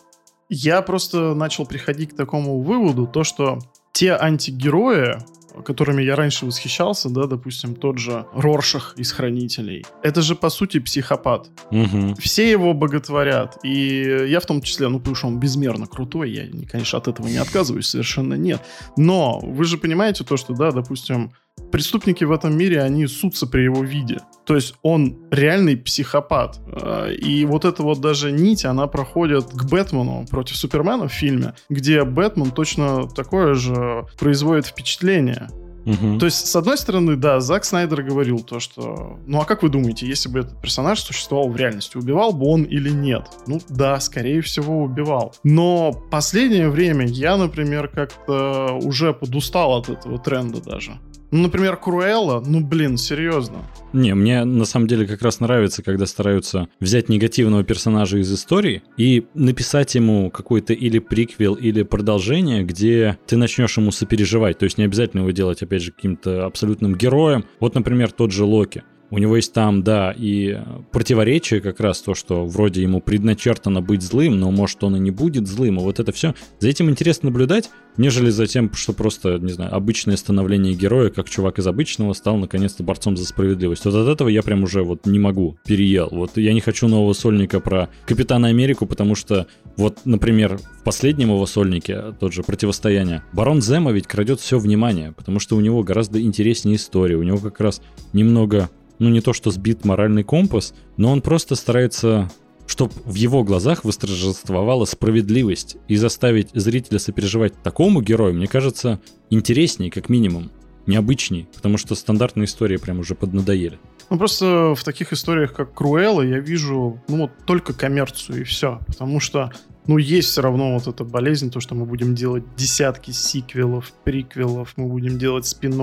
Я просто начал приходить к такому выводу, то что те антигерои, которыми я раньше восхищался, да, допустим, тот же Роршах из «Хранителей». Это же, по сути, психопат. Угу. Все его боготворят. И я в том числе, ну, потому что он безмерно крутой, я, конечно, от этого не отказываюсь, совершенно нет. Но вы же понимаете то, что, да, допустим, преступники в этом мире, они сутся при его виде. То есть он реальный психопат. А, и вот эта вот даже нить, она проходит к Бэтмену против Супермена в фильме, где Бэтмен точно такое же производит впечатление. Угу. То есть, с одной стороны, да, Зак Снайдер говорил то, что... Ну, а как вы думаете, если бы этот персонаж существовал в реальности, убивал бы он или нет? Ну, да, скорее всего, убивал. Но последнее время я, например, как-то уже подустал от этого тренда даже. Ну, например, Круэлла, ну, блин, серьезно. Не, мне на самом деле как раз нравится, когда стараются взять негативного персонажа из истории и написать ему какой-то или приквел, или продолжение, где ты начнешь ему сопереживать. То есть не обязательно его делать, опять же, каким-то абсолютным героем. Вот, например, тот же Локи. У него есть там, да, и противоречие как раз то, что вроде ему предначертано быть злым, но может он и не будет злым, и вот это все. За этим интересно наблюдать, нежели за тем, что просто, не знаю, обычное становление героя, как чувак из обычного стал наконец-то борцом за справедливость. Вот от этого я прям уже вот не могу, переел. Вот я не хочу нового сольника про Капитана Америку, потому что вот, например, в последнем его сольнике, тот же противостояние, Барон Зема ведь крадет все внимание, потому что у него гораздо интереснее история, у него как раз немного ну не то что сбит моральный компас, но он просто старается чтобы в его глазах восторжествовала справедливость и заставить зрителя сопереживать такому герою, мне кажется, интереснее, как минимум, необычней, потому что стандартные истории прям уже поднадоели. Ну, просто в таких историях, как Круэлла, я вижу, ну, вот только коммерцию и все. Потому что ну, есть все равно вот эта болезнь, то, что мы будем делать десятки сиквелов, приквелов, мы будем делать спин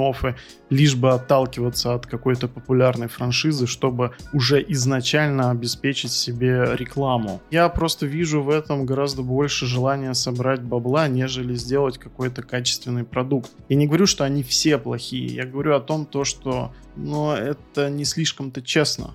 лишь бы отталкиваться от какой-то популярной франшизы, чтобы уже изначально обеспечить себе рекламу. Я просто вижу в этом гораздо больше желания собрать бабла, нежели сделать какой-то качественный продукт. Я не говорю, что они все плохие, я говорю о том, то, что но ну, это не слишком-то честно.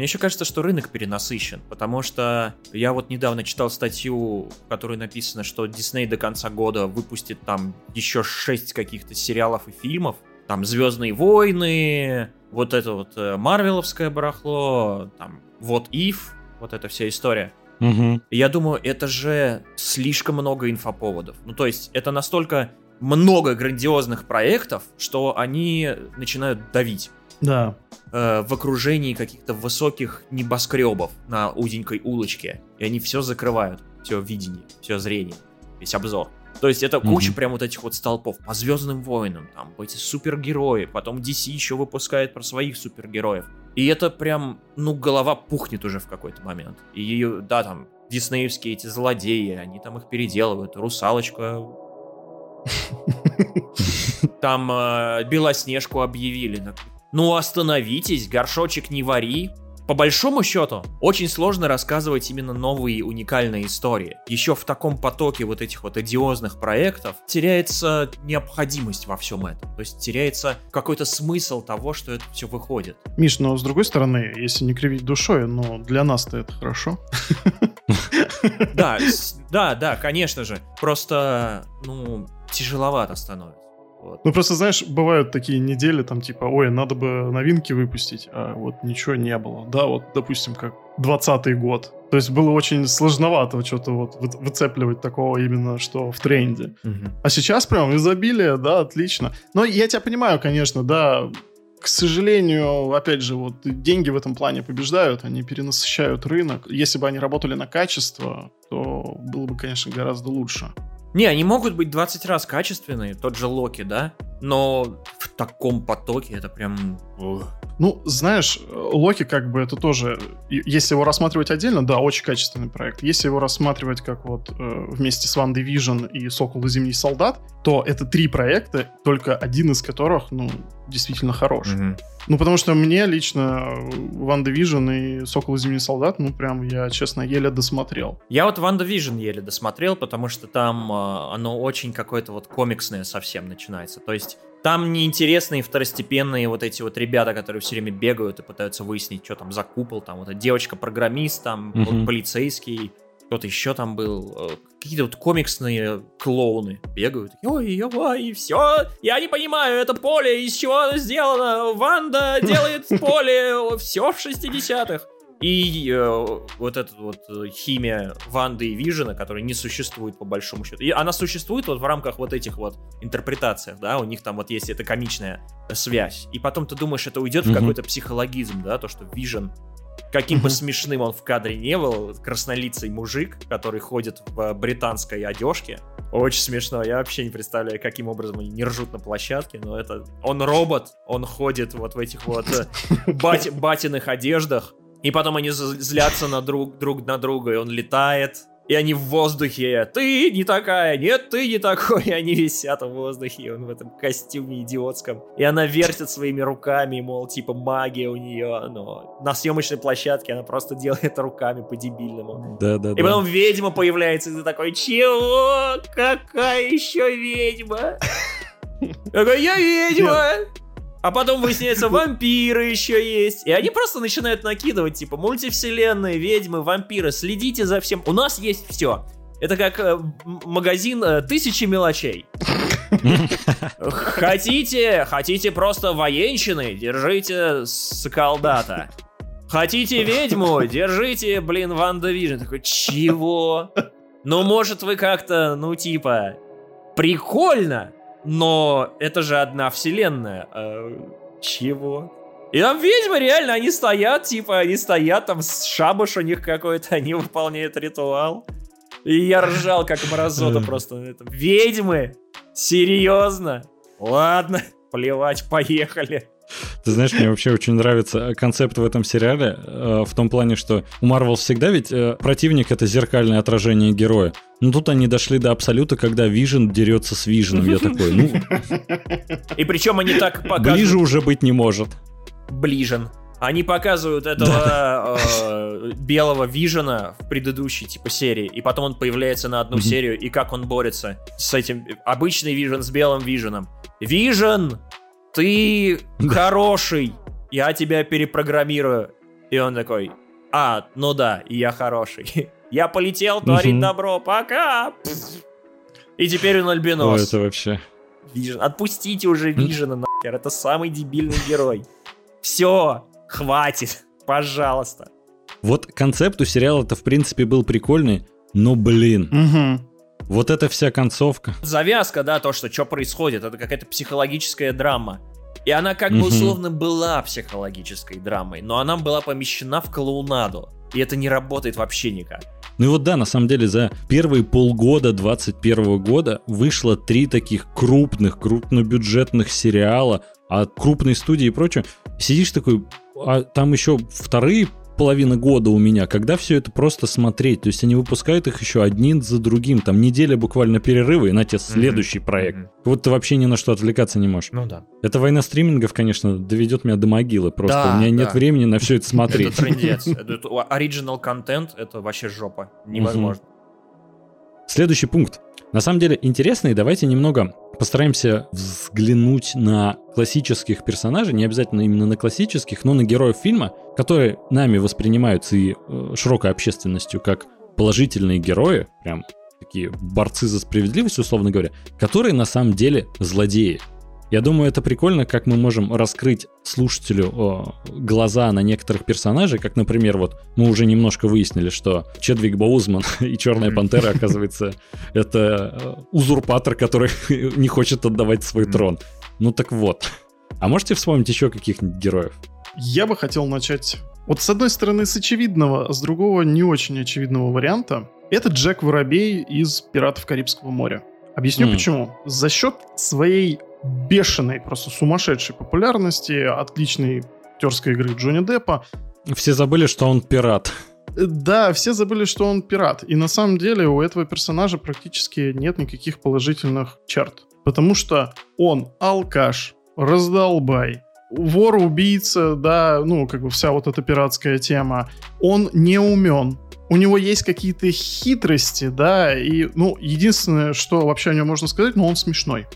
Мне еще кажется, что рынок перенасыщен, потому что я вот недавно читал статью, в которой написано, что Дисней до конца года выпустит там еще шесть каких-то сериалов и фильмов, там Звездные войны, вот это вот э, Марвеловское барахло, там вот If, вот эта вся история. Угу. Я думаю, это же слишком много инфоповодов. Ну, то есть, это настолько много грандиозных проектов, что они начинают давить. Да. Э, в окружении каких-то высоких небоскребов на узенькой улочке. И они все закрывают. Все видение, все зрение, весь обзор. То есть это куча mm-hmm. прям вот этих вот столпов по Звездным войнам, там эти супергерои, потом DC еще выпускает про своих супергероев. И это прям, ну, голова пухнет уже в какой-то момент. И, да, там, диснеевские эти злодеи, они там их переделывают. Русалочка там э, Белоснежку объявили. Ну остановитесь, горшочек не вари. По большому счету, очень сложно рассказывать именно новые уникальные истории. Еще в таком потоке вот этих вот одиозных проектов теряется необходимость во всем этом. То есть теряется какой-то смысл того, что это все выходит. Миш, но с другой стороны, если не кривить душой, но для нас-то это хорошо. Да, да, да, конечно же. Просто, ну, тяжеловато становится. Вот. Ну, просто, знаешь, бывают такие недели, там, типа, ой, надо бы новинки выпустить, а вот ничего не было. Да, вот, допустим, как 20 год. То есть было очень сложновато что-то вот выцепливать такого именно, что в тренде. Угу. А сейчас прям изобилие, да, отлично. Но я тебя понимаю, конечно, да, к сожалению, опять же, вот деньги в этом плане побеждают, они перенасыщают рынок. Если бы они работали на качество, то было бы, конечно, гораздо лучше. Не, они могут быть 20 раз качественные, тот же Локи, да? Но в таком потоке это прям... Ну, знаешь, Локи как бы это тоже, если его рассматривать отдельно, да, очень качественный проект. Если его рассматривать как вот э, вместе с Ван Division и Сокол и Зимний Солдат, то это три проекта, только один из которых, ну, действительно хорош. Угу. Ну, потому что мне лично Ван Division и Сокол и Зимний Солдат, ну, прям я, честно, еле досмотрел. Я вот Ван Division еле досмотрел, потому что там э, оно очень какое-то вот комиксное совсем начинается. То есть там неинтересные второстепенные вот эти вот ребята, которые все время бегают и пытаются выяснить, что там за купол, там вот эта девочка-программист, там угу. полицейский. кто-то еще там был, э, какие-то вот комиксные клоуны бегают. Ой, ой, все, я не понимаю, это поле, из чего оно сделано? Ванда делает поле, все в 60-х. И э, вот эта вот э, химия Ванды и Вижена, которая не существует по большому счету. И она существует вот в рамках вот этих вот интерпретаций, да, у них там вот есть эта комичная связь. И потом ты думаешь, это уйдет mm-hmm. в какой-то психологизм, да, то, что Вижен каким бы смешным он в кадре не был, краснолицый мужик, который ходит в британской одежке. Очень смешно. Я вообще не представляю, каким образом они не ржут на площадке, но это... Он робот, он ходит вот в этих вот э, бати... батиных одеждах, и потом они злятся на друг, друг на друга, и он летает, и они в воздухе. Ты не такая, нет, ты не такой. И они висят в воздухе, и он в этом костюме идиотском. И она вертит своими руками, мол, типа магия у нее. Но на съемочной площадке она просто делает руками по-дебильному. Да, да, И потом ведьма появляется, и ты такой, чего? Какая еще ведьма? Я ведьма? А потом выясняется, вампиры еще есть. И они просто начинают накидывать, типа, мультивселенные, ведьмы, вампиры. Следите за всем. У нас есть все. Это как э, магазин э, тысячи мелочей. Хотите, хотите просто военщины, держите солдата. Хотите ведьму, держите, блин, WandaVision. Такой, чего? Ну, может, вы как-то, ну, типа, прикольно, но это же одна вселенная. А, чего? И там ведьмы реально, они стоят, типа, они стоят, там шабаш у них какой-то, они выполняют ритуал. И я ржал, как мразота просто на этом. Ведьмы? Серьезно? Ладно, плевать, поехали. Ты знаешь, мне вообще очень нравится концепт в этом сериале, э, в том плане, что у Марвел всегда ведь э, противник — это зеркальное отражение героя. Ну тут они дошли до абсолюта, когда Вижен дерется с Виженом. Я такой, ну... И причем они так показывают... Ближе уже быть не может. Ближен. Они показывают этого э, белого Вижена в предыдущей типа серии, и потом он появляется на одну серию, и как он борется с этим обычный Вижен с белым Виженом. Вижен, ты хороший, я тебя перепрограммирую. И он такой, а, ну да, я хороший. Я полетел творить добро, пока! И теперь он альбинос. О, это вообще... Вижен. Отпустите уже Вижена, нахер, это самый дебильный герой. Все, хватит, пожалуйста. Вот концепт у сериала-то, в принципе, был прикольный, но, блин, угу. Вот эта вся концовка. Завязка, да, то, что что происходит, это какая-то психологическая драма. И она как бы условно была психологической драмой, но она была помещена в клоунаду. И это не работает вообще никак. Ну и вот да, на самом деле за первые полгода 21 года вышло три таких крупных, крупнобюджетных сериала от крупной студии и прочее. Сидишь такой, а там еще вторые половина года у меня, когда все это просто смотреть. То есть они выпускают их еще один за другим. Там неделя буквально перерыва, и на тебе следующий mm-hmm. проект. Mm-hmm. Вот ты вообще ни на что отвлекаться не можешь. Ну да. Эта война стримингов, конечно, доведет меня до могилы. Просто да, у меня да. нет времени на все это смотреть. Это трендец. Оригинал контент — это вообще жопа. Невозможно. Следующий пункт. На самом деле интересный, давайте немного постараемся взглянуть на классических персонажей, не обязательно именно на классических, но на героев фильма, которые нами воспринимаются и э, широкой общественностью как положительные герои, прям такие борцы за справедливость, условно говоря, которые на самом деле злодеи. Я думаю, это прикольно, как мы можем раскрыть слушателю о, глаза на некоторых персонажей, как, например, вот мы уже немножко выяснили, что Чедвик Боузман и Черная Пантера, оказывается, это э, узурпатор, который не хочет отдавать свой трон. Ну так вот. А можете вспомнить еще каких-нибудь героев? Я бы хотел начать вот с одной стороны с очевидного, а с другого не очень очевидного варианта. Это Джек Воробей из «Пиратов Карибского моря». Объясню mm. почему. За счет своей бешеной, просто сумасшедшей популярности, отличной актерской игры Джонни Деппа. Все забыли, что он пират. Да, все забыли, что он пират. И на самом деле у этого персонажа практически нет никаких положительных черт. Потому что он алкаш, раздолбай, вор, убийца, да, ну, как бы вся вот эта пиратская тема. Он не умен, у него есть какие-то хитрости, да, и, ну, единственное, что вообще о нем можно сказать, ну, он смешной.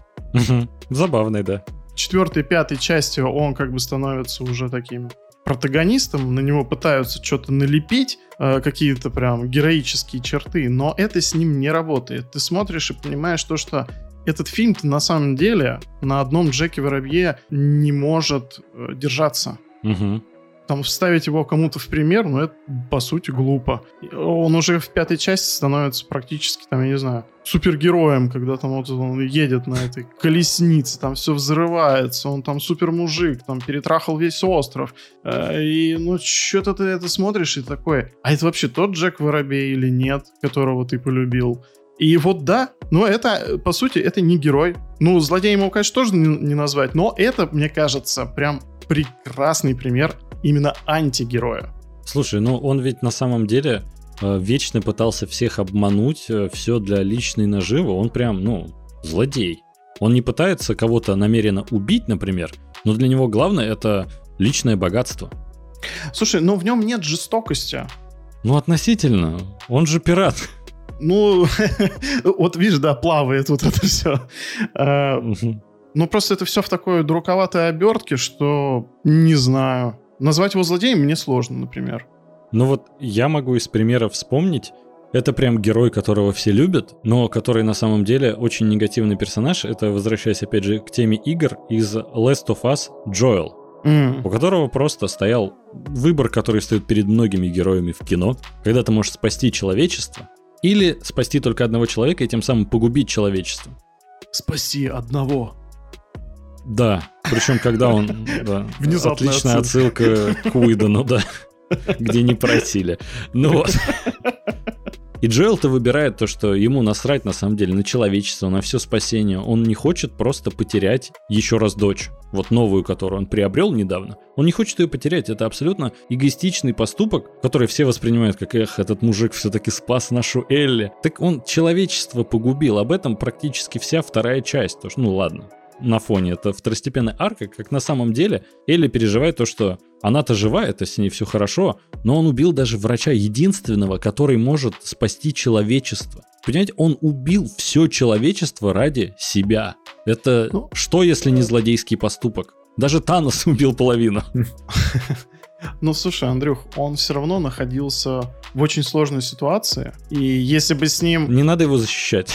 Забавный, да. Четвертой, пятой части он как бы становится уже таким протагонистом, на него пытаются что-то налепить, э, какие-то прям героические черты, но это с ним не работает. Ты смотришь и понимаешь то, что этот фильм на самом деле на одном Джеке Воробье не может э, держаться. Угу. Там вставить его кому-то в пример, ну это по сути глупо. Он уже в пятой части становится практически, там, я не знаю, супергероем, когда там вот он едет на этой колеснице, там все взрывается, он там супер мужик, там перетрахал весь остров. Э, и ну что-то ты это смотришь и такой, а это вообще тот Джек Воробей или нет, которого ты полюбил? И вот да, но это, по сути, это не герой. Ну, злодеем его, конечно, тоже не, не назвать, но это, мне кажется, прям прекрасный пример именно антигероя. Слушай, ну он ведь на самом деле э, вечно пытался всех обмануть, э, все для личной наживы. Он прям, ну, злодей. Он не пытается кого-то намеренно убить, например, но для него главное это личное богатство. Слушай, но в нем нет жестокости. Ну, относительно. Он же пират. Ну, вот видишь, да, плавает вот это все. Ну, просто это все в такой дураковатой обертке, что не знаю. Назвать его злодеем мне сложно, например. Ну вот я могу из примеров вспомнить. Это прям герой, которого все любят, но который на самом деле очень негативный персонаж. Это, возвращаясь опять же к теме игр, из Last of Us Джоэл. Mm. У которого просто стоял выбор, который стоит перед многими героями в кино, когда ты можешь спасти человечество, или спасти только одного человека и тем самым погубить человечество. Спаси одного. Да, причем когда он... Да, Внезапная отличная отсылка, отсылка к Уидону, да, где не просили. Ну вот. И Джоэл-то выбирает то, что ему насрать на самом деле на человечество, на все спасение. Он не хочет просто потерять еще раз дочь, вот новую, которую он приобрел недавно. Он не хочет ее потерять. Это абсолютно эгоистичный поступок, который все воспринимают как, эх, этот мужик все-таки спас нашу Элли. Так он человечество погубил. Об этом практически вся вторая часть. То, что, ну ладно, на фоне. Это второстепенная арка, как на самом деле Элли переживает то, что она-то жива, это с ней все хорошо, но он убил даже врача единственного, который может спасти человечество. Понимаете, он убил все человечество ради себя. Это ну, что, если не злодейский поступок? Даже Танос убил половину. Ну, слушай, Андрюх, он все равно находился в очень сложной ситуации. И если бы с ним... Не надо его защищать.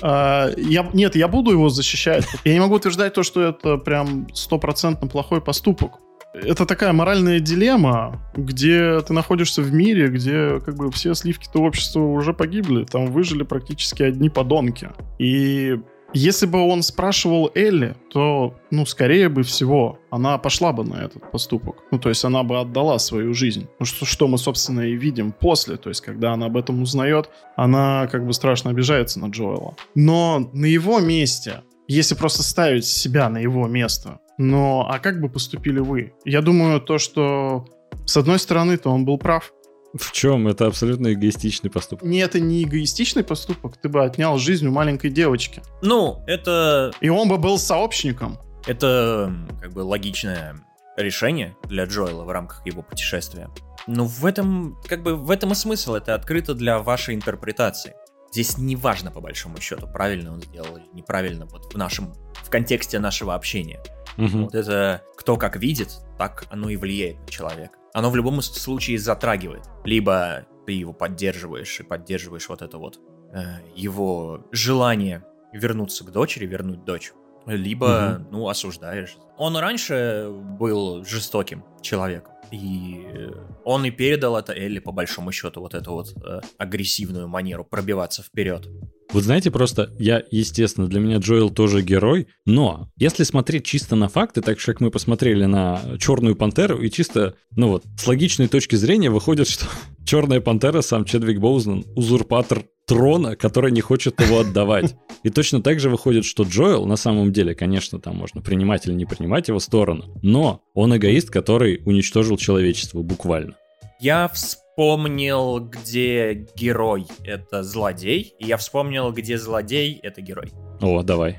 Uh, я, нет, я буду его защищать. Я не могу утверждать то, что это прям стопроцентно плохой поступок. Это такая моральная дилемма, где ты находишься в мире, где как бы все сливки-то общества уже погибли, там выжили практически одни подонки. И если бы он спрашивал Элли, то, ну, скорее бы всего, она пошла бы на этот поступок. Ну, то есть она бы отдала свою жизнь. Ну, что, что мы, собственно, и видим после. То есть, когда она об этом узнает, она как бы страшно обижается на Джоэла. Но на его месте, если просто ставить себя на его место, но а как бы поступили вы? Я думаю, то, что с одной стороны-то он был прав, в чем? Это абсолютно эгоистичный поступок. Не, это не эгоистичный поступок. Ты бы отнял жизнь у маленькой девочки. Ну, это... И он бы был сообщником. Это как бы логичное решение для Джоэла в рамках его путешествия. Но в этом, как бы, в этом и смысл. Это открыто для вашей интерпретации. Здесь не важно, по большому счету, правильно он сделал или неправильно вот в нашем, в контексте нашего общения. Угу. Вот это кто как видит, так оно и влияет на человека оно в любом случае затрагивает. Либо ты его поддерживаешь и поддерживаешь вот это вот э, его желание вернуться к дочери, вернуть дочь. Либо, угу. ну, осуждаешь. Он раньше был жестоким человеком. И он и передал это Элли, по большому счету, вот эту вот э, агрессивную манеру пробиваться вперед. Вот знаете, просто я, естественно, для меня Джоэл тоже герой, но если смотреть чисто на факты, так же, как мы посмотрели на Черную Пантеру, и чисто, ну вот, с логичной точки зрения выходит, что Черная Пантера, сам Чедвик Боузнан, узурпатор трона, который не хочет его отдавать. И точно так же выходит, что Джоэл на самом деле, конечно, там можно принимать или не принимать его сторону, но он эгоист, который уничтожил человечество буквально. Я вспомнил, где герой — это злодей, и я вспомнил, где злодей — это герой. О, давай.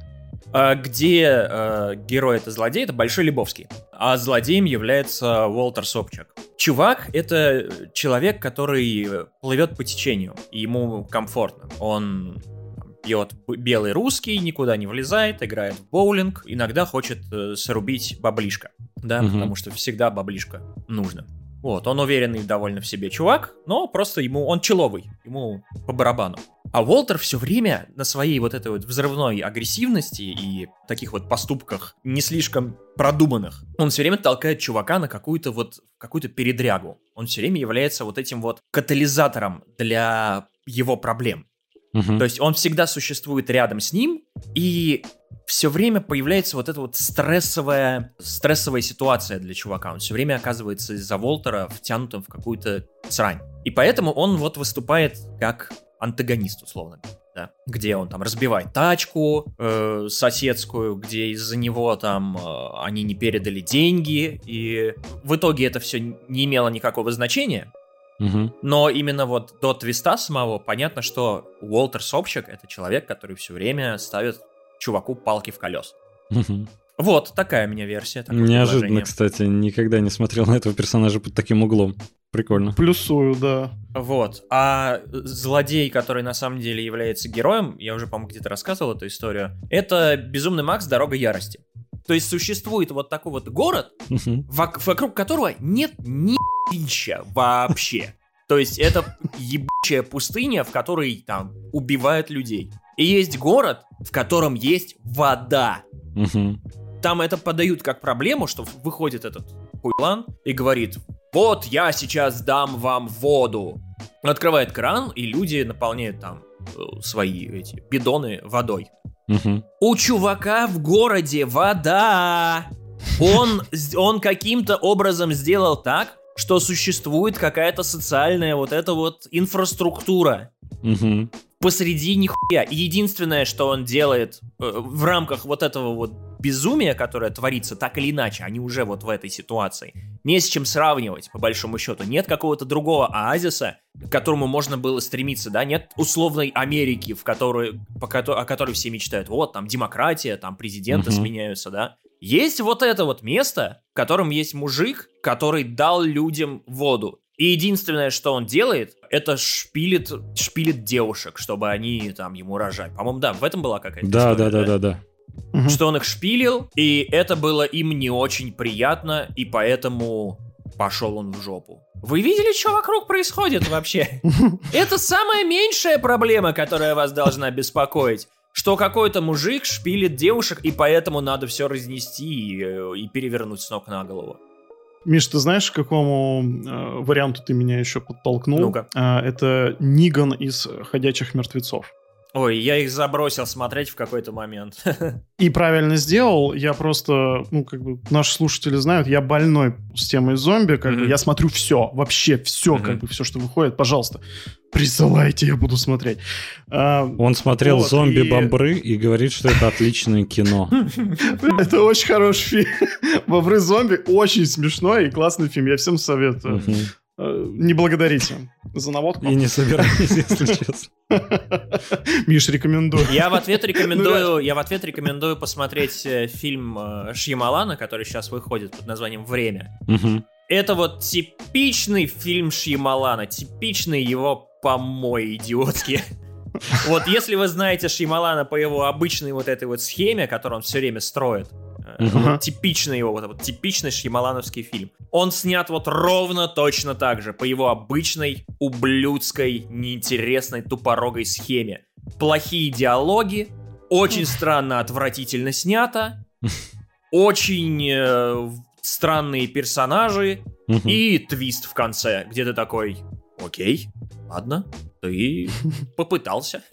А, где э, герой — это злодей, это Большой Лебовский, а злодеем является Уолтер Собчак. Чувак — это человек, который плывет по течению, и ему комфортно. Он пьет белый русский, никуда не влезает, играет в боулинг, иногда хочет э, срубить баблишко, да, угу. потому что всегда баблишко нужно. Вот, он уверенный довольно в себе чувак, но просто ему, он человый, ему по барабану. А Уолтер все время на своей вот этой вот взрывной агрессивности и таких вот поступках не слишком продуманных, он все время толкает чувака на какую-то вот, какую-то передрягу. Он все время является вот этим вот катализатором для его проблем. Угу. То есть он всегда существует рядом с ним, и все время появляется вот эта вот стрессовая, стрессовая ситуация для чувака. Он все время оказывается из-за Волтера втянутым в какую-то срань. И поэтому он вот выступает как антагонист, условно да, где он там разбивает тачку э, соседскую, где из-за него там э, они не передали деньги, и в итоге это все не имело никакого значения, Угу. Но именно вот до твиста самого понятно, что Уолтер Сопчик это человек, который все время ставит чуваку палки в колес. Угу. Вот такая у меня версия. Неожиданно, кстати, никогда не смотрел на этого персонажа под таким углом. Прикольно. Плюсую, да. Вот. А злодей, который на самом деле является героем, я уже, по-моему, где-то рассказывал эту историю, это Безумный Макс Дорога Ярости. То есть существует вот такой вот город, uh вокруг которого нет ни вообще. То есть это ебучая пустыня, в которой там убивают людей. И есть город, в котором есть вода. Там это подают как проблему, что выходит этот хуйлан и говорит, вот я сейчас дам вам воду. Открывает кран, и люди наполняют там э, свои эти бидоны водой. Угу. У чувака в городе вода. Он, он каким-то образом сделал так, что существует какая-то социальная вот эта вот инфраструктура. Угу. Посреди нихуя. единственное, что он делает э, в рамках вот этого вот безумия, которое творится так или иначе, они уже вот в этой ситуации, не с чем сравнивать, по большому счету. Нет какого-то другого оазиса, к которому можно было стремиться, да, нет условной Америки, в которой, по, о которой все мечтают. Вот, там демократия, там президенты uh-huh. сменяются, да. Есть вот это вот место, в котором есть мужик, который дал людям воду. И единственное, что он делает, это шпилит, шпилит девушек, чтобы они там ему рожали. По-моему, да, в этом была какая-то да, история, да, да, да, да, да. Что он их шпилил, и это было им не очень приятно, и поэтому пошел он в жопу. Вы видели, что вокруг происходит вообще? Это самая меньшая проблема, которая вас должна беспокоить что какой-то мужик шпилит девушек, и поэтому надо все разнести и, э, и перевернуть с ног на голову. Миш, ты знаешь, к какому э, варианту ты меня еще подтолкнул? Ну-ка. Э, это Ниган из «Ходячих мертвецов». Ой, я их забросил смотреть в какой-то момент. И правильно сделал. Я просто, ну, как бы, наши слушатели знают, я больной с темой зомби. Как mm-hmm. бы, я смотрю все, вообще все, mm-hmm. как бы, все, что выходит. Пожалуйста, присылайте, я буду смотреть. А, Он смотрел вот, «Зомби-бобры» и... и говорит, что это отличное кино. Это очень хороший фильм. «Бобры-зомби» очень смешной и классный фильм. Я всем советую. Э, не благодарите за наводку. И не собирайтесь, если честно. Миш, рекомендую. Я в ответ рекомендую, я в ответ рекомендую посмотреть э, фильм э, Шьямалана, который сейчас выходит под названием «Время». Это вот типичный фильм Шьямалана, типичный его помой идиотский. Вот если вы знаете Шьямалана по его обычной вот этой вот схеме, которую он все время строит, Uh-huh. Вот типичный его, вот, вот типичный шьямалановский фильм. Он снят вот ровно точно так же, по его обычной ублюдской, неинтересной, тупорогой схеме. Плохие диалоги, очень странно, отвратительно снято, очень э, странные персонажи uh-huh. и твист в конце, где ты такой, окей, ладно, ты попытался.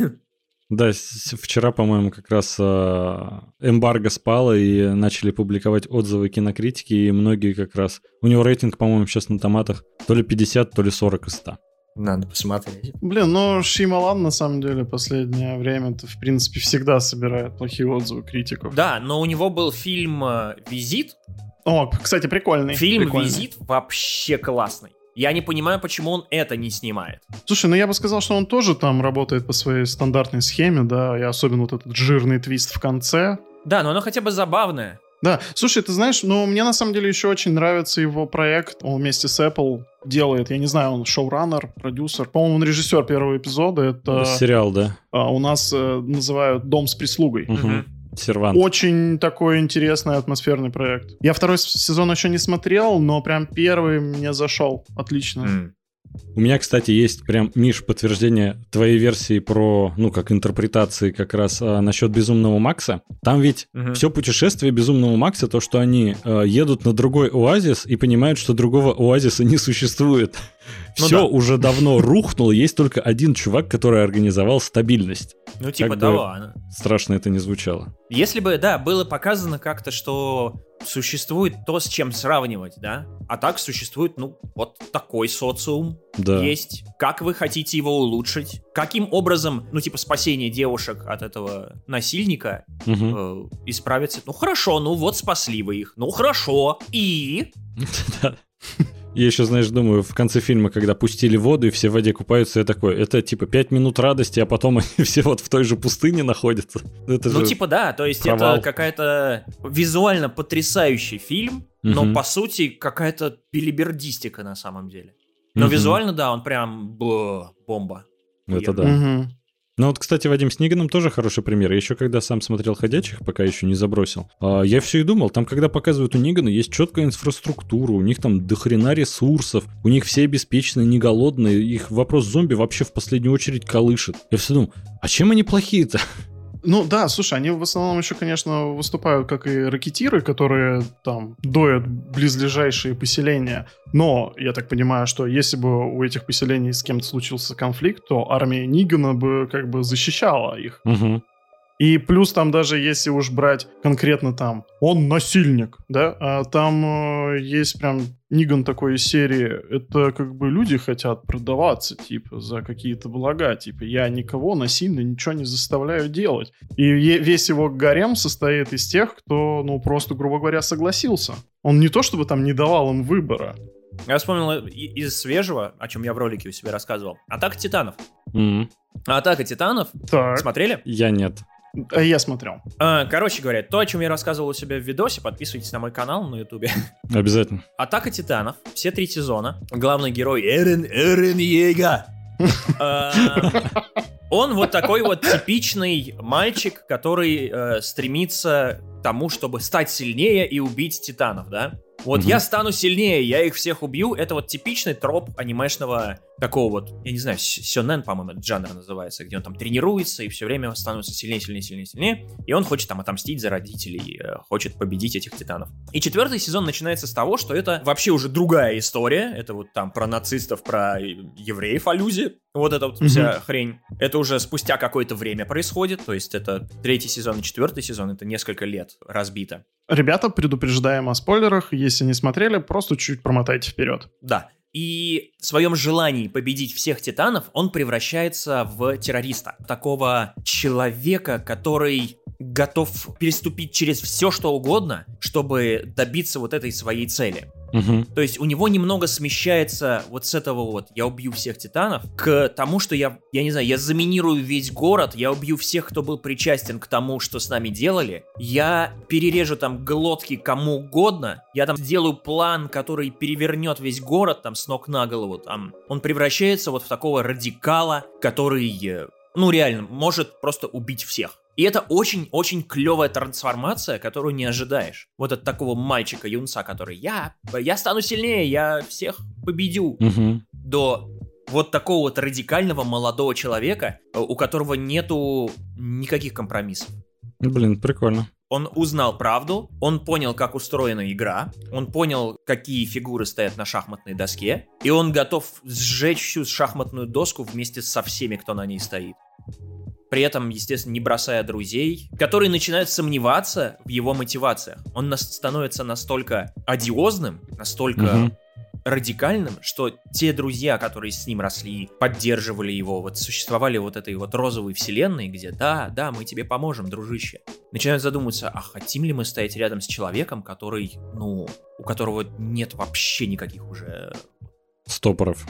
Да, вчера, по-моему, как раз э, эмбарго спало и начали публиковать отзывы кинокритики, и многие как раз... У него рейтинг, по-моему, сейчас на томатах то ли 50, то ли 40 из 100. Надо посмотреть. Блин, ну Шималан на самом деле последнее время-то в принципе всегда собирает плохие отзывы критиков. Да, но у него был фильм э, «Визит». О, кстати, прикольный. Фильм прикольный. «Визит» вообще классный. Я не понимаю, почему он это не снимает. Слушай, ну я бы сказал, что он тоже там работает по своей стандартной схеме, да, и особенно вот этот жирный твист в конце. Да, но оно хотя бы забавное. Да, слушай, ты знаешь, ну, мне на самом деле еще очень нравится его проект. Он вместе с Apple делает, я не знаю, он шоураннер, продюсер. По-моему, он режиссер первого эпизода. Это сериал, да. А, у нас э, называют «Дом с прислугой». Угу. Сервант. Очень такой интересный атмосферный проект. Я второй сезон еще не смотрел, но прям первый мне зашел. Отлично. Mm. У меня, кстати, есть прям, Миш, подтверждение твоей версии про, ну, как интерпретации как раз а, насчет Безумного Макса. Там ведь угу. все путешествие Безумного Макса, то, что они а, едут на другой оазис и понимают, что другого оазиса не существует. Ну, все да. уже давно рухнуло, есть только один чувак, который организовал стабильность. Ну, типа как того. Страшно это не звучало. Если бы, да, было показано как-то, что существует то, с чем сравнивать, да? А так существует, ну, вот такой социум да. есть. Как вы хотите его улучшить? Каким образом, ну, типа, спасение девушек от этого насильника угу. э, исправится? Ну, хорошо, ну вот спасли вы их. Ну, хорошо. И... Я еще, знаешь, думаю, в конце фильма, когда пустили воду и все в воде купаются, я такой, это типа пять минут радости, а потом они все вот в той же пустыне находятся. Это ну, типа да, то есть провал. это какая-то визуально потрясающий фильм, но угу. по сути какая-то билибердистика на самом деле. Но угу. визуально, да, он прям бомба. Это да. Угу. Ну вот, кстати, Вадим с Ниганом тоже хороший пример. Я еще когда сам смотрел «Ходячих», пока еще не забросил, а, я все и думал, там, когда показывают у Нигана, есть четкая инфраструктура, у них там дохрена ресурсов, у них все обеспечены, не голодные, их вопрос зомби вообще в последнюю очередь колышет. Я все думал, а чем они плохие-то? Ну да, слушай, они в основном еще, конечно, выступают как и ракетиры, которые там доят близлежащие поселения. Но я так понимаю, что если бы у этих поселений с кем-то случился конфликт, то армия Нигана бы как бы защищала их. Угу. И плюс там даже если уж брать конкретно там, он насильник, да, а там э, есть прям Ниган такой из серии, это как бы люди хотят продаваться, типа, за какие-то блага, типа, я никого насильно ничего не заставляю делать. И весь его гарем состоит из тех, кто, ну, просто, грубо говоря, согласился. Он не то чтобы там не давал им выбора, я вспомнил из свежего, о чем я в ролике у себя рассказывал. Атака титанов. Mm-hmm. Атака титанов. Так. Смотрели? Я нет. А я смотрел. А, короче говоря, то, о чем я рассказывал у себя в видосе, подписывайтесь на мой канал на ютубе. Обязательно. Атака титанов, все три сезона. Главный герой Эрен, Эрен Ега. А, он вот такой вот типичный мальчик, который э, стремится к тому, чтобы стать сильнее и убить титанов, да? Вот угу. я стану сильнее, я их всех убью. Это вот типичный троп анимешного такого вот, я не знаю, сёнэн, по-моему, этот жанр называется, где он там тренируется и все время становится сильнее, сильнее, сильнее, сильнее. И он хочет там отомстить за родителей, э, хочет победить этих титанов. И четвертый сезон начинается с того, что это вообще уже другая история. Это вот там про нацистов, про евреев аллюзия. Вот эта вот вся mm хрень. Это уже спустя какое-то время происходит. То есть это третий сезон и четвертый сезон. Это несколько лет разбито. Ребята, предупреждаем о спойлерах. Если не смотрели, просто чуть промотайте вперед. Да. И в своем желании победить всех титанов он превращается в террориста. Такого человека, который готов переступить через все, что угодно, чтобы добиться вот этой своей цели. Угу. То есть у него немного смещается вот с этого вот «я убью всех титанов» к тому, что я, я не знаю, я заминирую весь город, я убью всех, кто был причастен к тому, что с нами делали, я перережу там глотки кому угодно, я там сделаю план, который перевернет весь город там с ног на голову, там. Он превращается вот в такого радикала, который, э, ну реально, может просто убить всех. И это очень-очень клевая трансформация, которую не ожидаешь. Вот от такого мальчика-юнца, который я, я стану сильнее, я всех победю. Угу. До вот такого вот радикального молодого человека, э, у которого нету никаких компромиссов. Блин, прикольно. Он узнал правду, он понял, как устроена игра, он понял, какие фигуры стоят на шахматной доске, и он готов сжечь всю шахматную доску вместе со всеми, кто на ней стоит при этом, естественно, не бросая друзей, которые начинают сомневаться в его мотивациях. Он нас становится настолько одиозным, настолько угу. радикальным, что те друзья, которые с ним росли, поддерживали его, вот существовали вот этой вот розовой вселенной, где да, да, мы тебе поможем, дружище, начинают задумываться, а хотим ли мы стоять рядом с человеком, который, ну, у которого нет вообще никаких уже... Стопоров.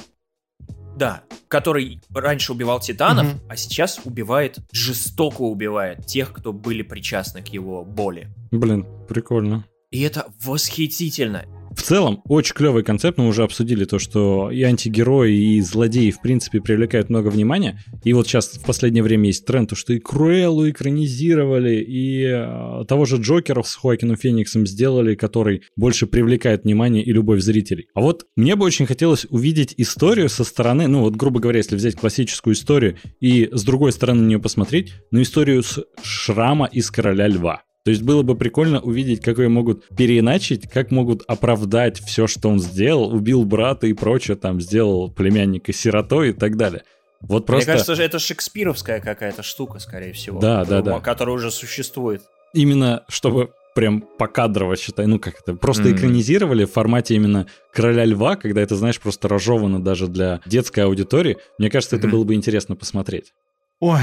Да, который раньше убивал титанов, угу. а сейчас убивает, жестоко убивает тех, кто были причастны к его боли. Блин, прикольно. И это восхитительно. В целом, очень клевый концепт. Мы уже обсудили то, что и антигерои, и злодеи, в принципе, привлекают много внимания. И вот сейчас в последнее время есть тренд, то, что и Круэллу экранизировали, и э, того же Джокера с Хоакином Фениксом сделали, который больше привлекает внимание и любовь зрителей. А вот мне бы очень хотелось увидеть историю со стороны, ну вот, грубо говоря, если взять классическую историю и с другой стороны на нее посмотреть, ну историю с Шрама из Короля Льва. То есть было бы прикольно увидеть, как ее могут переиначить, как могут оправдать все, что он сделал, убил брата и прочее, там, сделал племянника сиротой и так далее. Вот просто... Мне кажется, это шекспировская какая-то штука, скорее всего. Да, да, да. Которая уже существует. Именно, чтобы прям покадрово, считай, ну как это, просто mm-hmm. экранизировали в формате именно «Короля льва», когда это, знаешь, просто разжевано даже для детской аудитории. Мне кажется, mm-hmm. это было бы интересно посмотреть. Ой,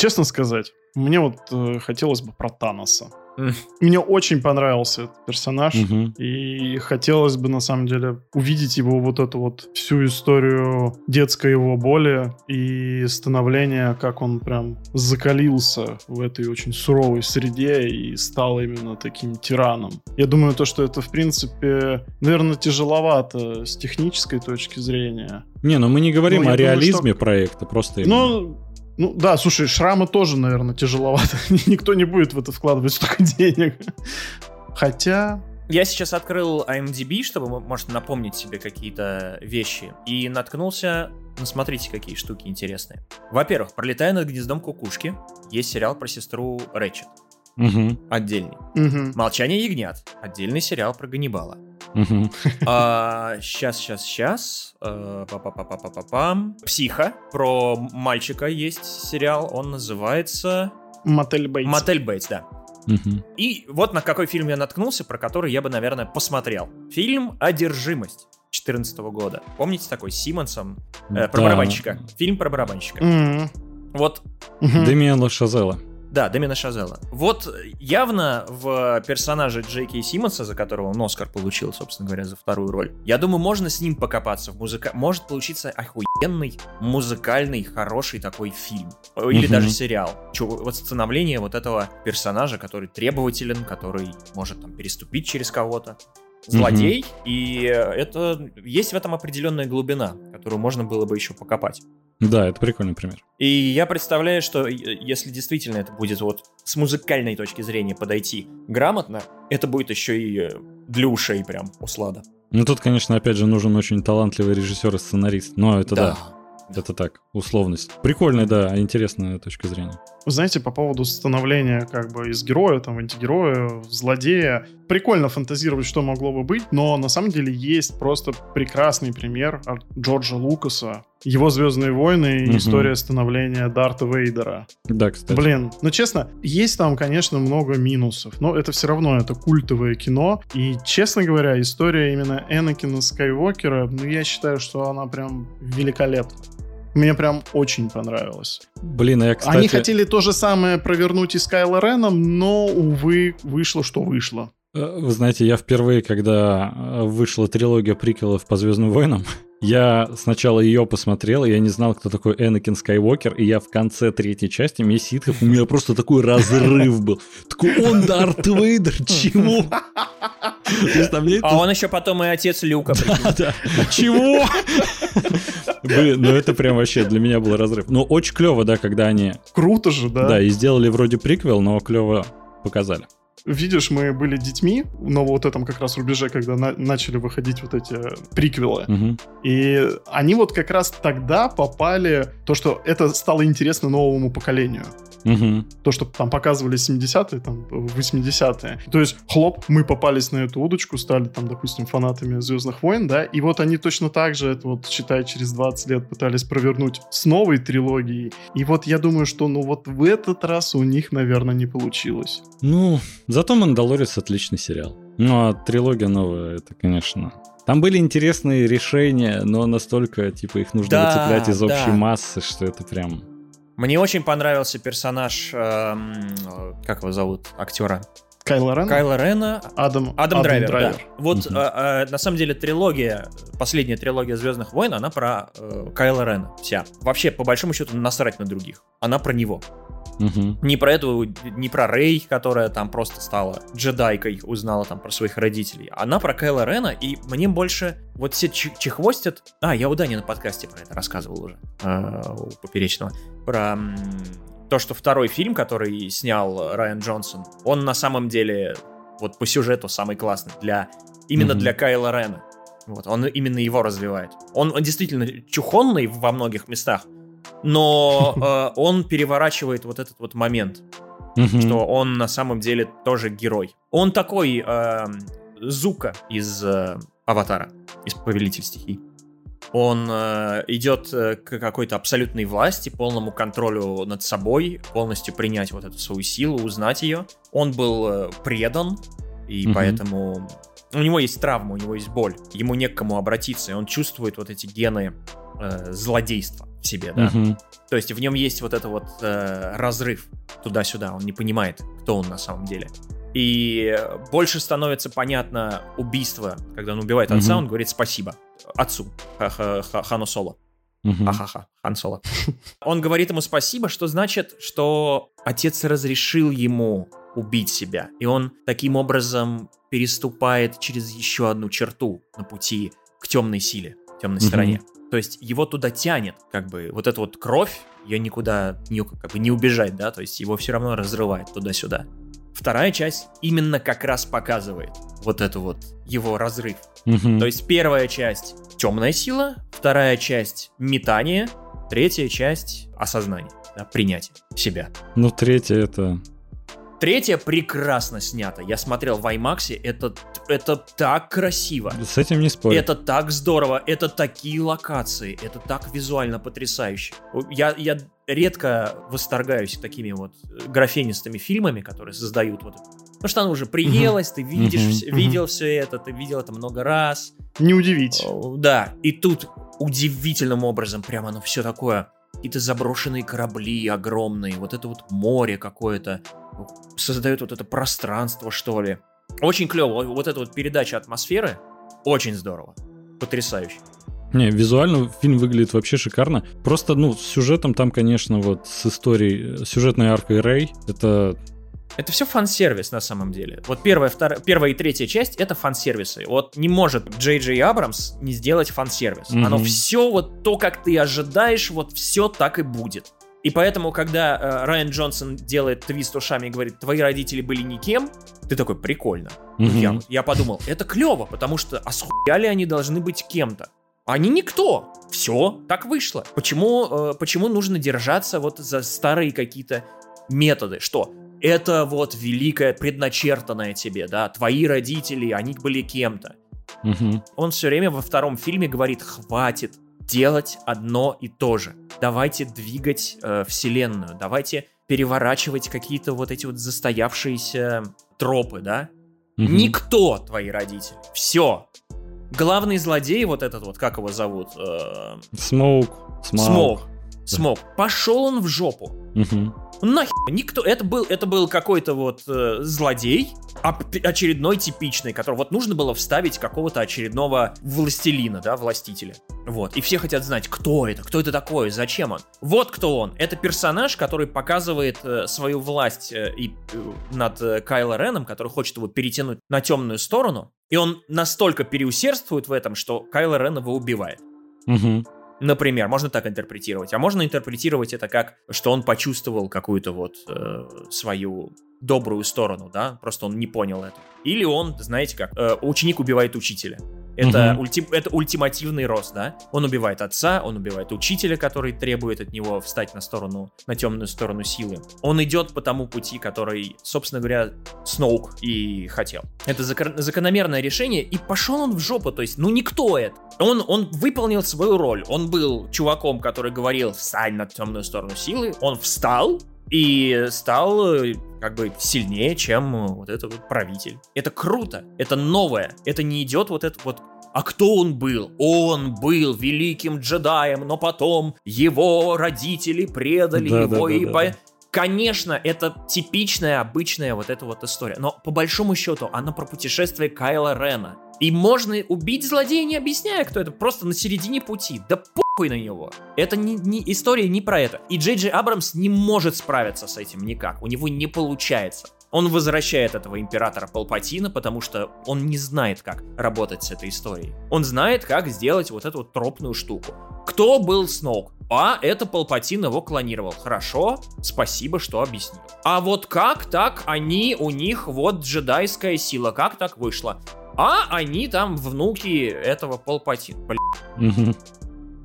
честно сказать, мне вот э, хотелось бы про Таноса. Мне очень понравился этот персонаж, угу. и хотелось бы, на самом деле, увидеть его вот эту вот всю историю детской его боли и становления, как он прям закалился в этой очень суровой среде и стал именно таким тираном. Я думаю, то, что это, в принципе, наверное, тяжеловато с технической точки зрения. Не, ну мы не говорим Но о реализме думаю, что... проекта, просто именно... Ну, ну да, слушай, шрамы тоже, наверное, тяжеловато. Никто не будет в это вкладывать столько денег. Хотя... Я сейчас открыл IMDb, чтобы, может, напомнить себе какие-то вещи, и наткнулся ну, смотрите, какие штуки интересные. Во-первых, «Пролетая над гнездом кукушки» есть сериал про сестру Рэчет. Угу. Отдельный. Угу. «Молчание ягнят» — отдельный сериал про Ганнибала. А, сейчас, сейчас, сейчас. Э, Па-па-па-па-па-пам. Психа. Про мальчика есть сериал. Он называется... Мотель Бейтс. Мотель Бейтс, да. И вот на какой фильм я наткнулся, про который я бы, наверное, посмотрел. Фильм «Одержимость». 2014 года. Помните такой с Симмонсом? Э, про да. барабанщика. Фильм про барабанщика. Mm-hmm. Вот. Демиан Шазела. Да, Демина Шазела. Вот явно в персонаже Джейки Симмонса, за которого он Оскар получил, собственно говоря, за вторую роль, я думаю, можно с ним покопаться в музыка. Может получиться охуенный, музыкальный, хороший такой фильм. Или угу. даже сериал. Чё, вот становление вот этого персонажа, который требователен, который может там переступить через кого-то злодей, угу. и это есть в этом определенная глубина, которую можно было бы еще покопать. Да, это прикольный пример. И я представляю, что если действительно это будет вот с музыкальной точки зрения подойти грамотно, это будет еще и э, для ушей прям услада. Ну тут, конечно, опять же нужен очень талантливый режиссер и сценарист, но это да. да. Это так, условность. Прикольная, да, интересная точка зрения. Вы знаете, по поводу становления как бы из героя, там, антигероя, злодея, прикольно фантазировать, что могло бы быть, но на самом деле есть просто прекрасный пример от Джорджа Лукаса. Его «Звездные войны» и угу. история становления Дарта Вейдера. Да, кстати. Блин, ну честно, есть там, конечно, много минусов, но это все равно, это культовое кино. И, честно говоря, история именно Энакина Скайуокера, ну я считаю, что она прям великолепна. Мне прям очень понравилось. Блин, а я, кстати... Они хотели то же самое провернуть и с Кайло Реном, но, увы, вышло, что вышло. Э, вы знаете, я впервые, когда э, вышла трилогия приквелов по Звездным войнам, я сначала ее посмотрел, и я не знал, кто такой Энакин Скайуокер, и я в конце третьей части «Месть ситхов» у меня просто такой разрыв был. Такой, он Дарт Вейдер, чего? А он еще потом и отец Люка. Да, да. Чего? Блин, ну это прям вообще для меня был разрыв. Но очень клево, да, когда они... Круто же, да. Да, и сделали вроде приквел, но клево показали видишь, мы были детьми, но вот этом как раз рубеже, когда на- начали выходить вот эти приквелы. Угу. И они вот как раз тогда попали, то, что это стало интересно новому поколению. Угу. То, что там показывали 70-е, там 80-е. То есть, хлоп, мы попались на эту удочку, стали там, допустим, фанатами Звездных войн, да, и вот они точно так же, это вот, считай, через 20 лет пытались провернуть с новой трилогией. И вот я думаю, что, ну вот в этот раз у них, наверное, не получилось. Ну, зато «Мандалорец» отличный сериал. Ну, а трилогия новая, это, конечно, там были интересные решения, но настолько, типа, их нужно да, выцеплять из общей да. массы, что это прям мне очень понравился персонаж, э, как его зовут, актера. Кайла Рена? Кайла Рена, Адам, Адам, Драйвер, Драйвер. да. Вот а, а, на самом деле трилогия, последняя трилогия Звездных войн, она про э, Кайла Рена вся. Вообще, по большому счету, насрать на других. Она про него. Мгм. Не про эту, не про Рей, которая там просто стала джедайкой, узнала там про своих родителей. Она про Кайла Рена, и мне больше вот все ч- чехвостят... А, я у Дани на подкасте про это рассказывал уже, э, у Поперечного. Про то, что второй фильм, который снял Райан Джонсон, он на самом деле вот по сюжету самый классный для именно Мгм. для Кайла Рена. Вот, он именно его развивает. Он, он действительно чухонный во многих местах, но э, он переворачивает вот этот вот момент, Мгм. что он на самом деле тоже герой. Он такой э, Зука из э, Аватара, из Повелитель стихий. Он э, идет э, к какой-то абсолютной власти, полному контролю над собой, полностью принять вот эту свою силу, узнать ее. Он был э, предан, и Мгм. поэтому у него есть травма, у него есть боль. Ему не к кому обратиться, и он чувствует вот эти гены э, злодейства в себе, да. Мгм. То есть в нем есть вот это вот э, разрыв туда-сюда, он не понимает, кто он на самом деле. И больше становится понятно убийство, когда он убивает отца, Мгм. он говорит спасибо отцу Ха- Ха- Ха- Хану Соло. Ахаха, Хан Соло. Он говорит ему спасибо, что значит, что отец разрешил ему убить себя. И он таким образом переступает через еще одну черту на пути к темной силе, темной стороне. То есть его туда тянет, как бы, вот эта вот кровь, ее никуда не, как бы, не убежать, да, то есть его все равно разрывает туда-сюда. Вторая часть именно как раз показывает вот эту вот его разрыв. Мгм. То есть первая часть темная сила, вторая часть метание, третья часть осознание, да, принятие себя. Ну, третье это... Третья прекрасно снята. Я смотрел в IMAX, это, это так красиво. С этим не спорю. Это так здорово, это такие локации, это так визуально потрясающе. Я, я редко восторгаюсь такими вот графенистыми фильмами, которые создают вот. Потому что она уже приелась, ты видишь, вс- видел все это, ты видел это много раз. Не удивить. Да, и тут удивительным образом прямо оно все такое. Какие-то заброшенные корабли огромные, вот это вот море какое-то создает вот это пространство, что ли. Очень клево. Вот эта вот передача атмосферы очень здорово. Потрясающе. Не, визуально фильм выглядит вообще шикарно. Просто, ну, с сюжетом там, конечно, вот с историей, сюжетной аркой Рэй, это... Это все фан-сервис на самом деле. Вот первая, вторая, первая и третья часть это фан-сервисы. Вот не может Джей Джей Абрамс не сделать фан-сервис. Мгм. Оно все вот то, как ты ожидаешь, вот все так и будет. И поэтому, когда э, Райан Джонсон делает твист ушами и говорит, твои родители были никем, ты такой, прикольно. Мгм. Я, я подумал, это клево, потому что а схуя ли они должны быть кем-то? Они никто. Все, так вышло. Почему, э, почему нужно держаться вот за старые какие-то методы? Что? Это вот великое предначертанное тебе, да? Твои родители, они были кем-то. Мгм. Он все время во втором фильме говорит, хватит делать одно и то же. Давайте двигать э, вселенную, давайте переворачивать какие-то вот эти вот застоявшиеся тропы, да? Мгм. Никто твои родители. Все. Главный злодей, вот этот вот, как его зовут? Э, Смоук. Смок. Смок. Пошел он в жопу. Мгм. Нахер, никто, это был, это был какой-то вот э, злодей, очередной типичный, который вот нужно было вставить какого-то очередного властелина, да, властителя. Вот, и все хотят знать, кто это, кто это такой, зачем он. Вот кто он. Это персонаж, который показывает э, свою власть э, и, э, над э, Кайло Реном, который хочет его перетянуть на темную сторону, и он настолько переусердствует в этом, что Кайло Рен его убивает. Мгм. Например, можно так интерпретировать. А можно интерпретировать это как, что он почувствовал какую-то вот э, свою добрую сторону, да, просто он не понял это. Или он, знаете как, э, ученик убивает учителя. Это, Мгм. ульти- это ультимативный рост, да? Он убивает отца, он убивает учителя, который требует от него встать на сторону, на темную сторону силы. Он идет по тому пути, который, собственно говоря, Сноук и хотел. Это закономерное решение, и пошел он в жопу, то есть, ну никто это. Он, он выполнил свою роль. Он был чуваком, который говорил «встань на темную сторону силы», он встал, и стал э, как бы сильнее, чем э, вот этот вот правитель. Это круто, это новое, это не идет вот это вот а кто он был? Он был великим джедаем, но потом его родители предали Да, его да, и да, по- да. конечно, это типичная, обычная вот эта вот история. Но по большому счету, она про путешествие Кайла Рена. И можно убить злодея, не объясняя, кто это, просто на середине пути. Да похуй на него. Это не, не история не про это. И Джей Джей Абрамс не может справиться с этим никак. У него не получается. Он возвращает этого императора Палпатина, потому что он не знает, как работать с этой историей. Он знает, как сделать вот эту вот тропную штуку. Кто был Сноук? А, это Палпатин его клонировал. Хорошо, спасибо, что объяснил. А вот как так они, у них вот джедайская сила, как так вышло? А они там внуки этого Палпатина.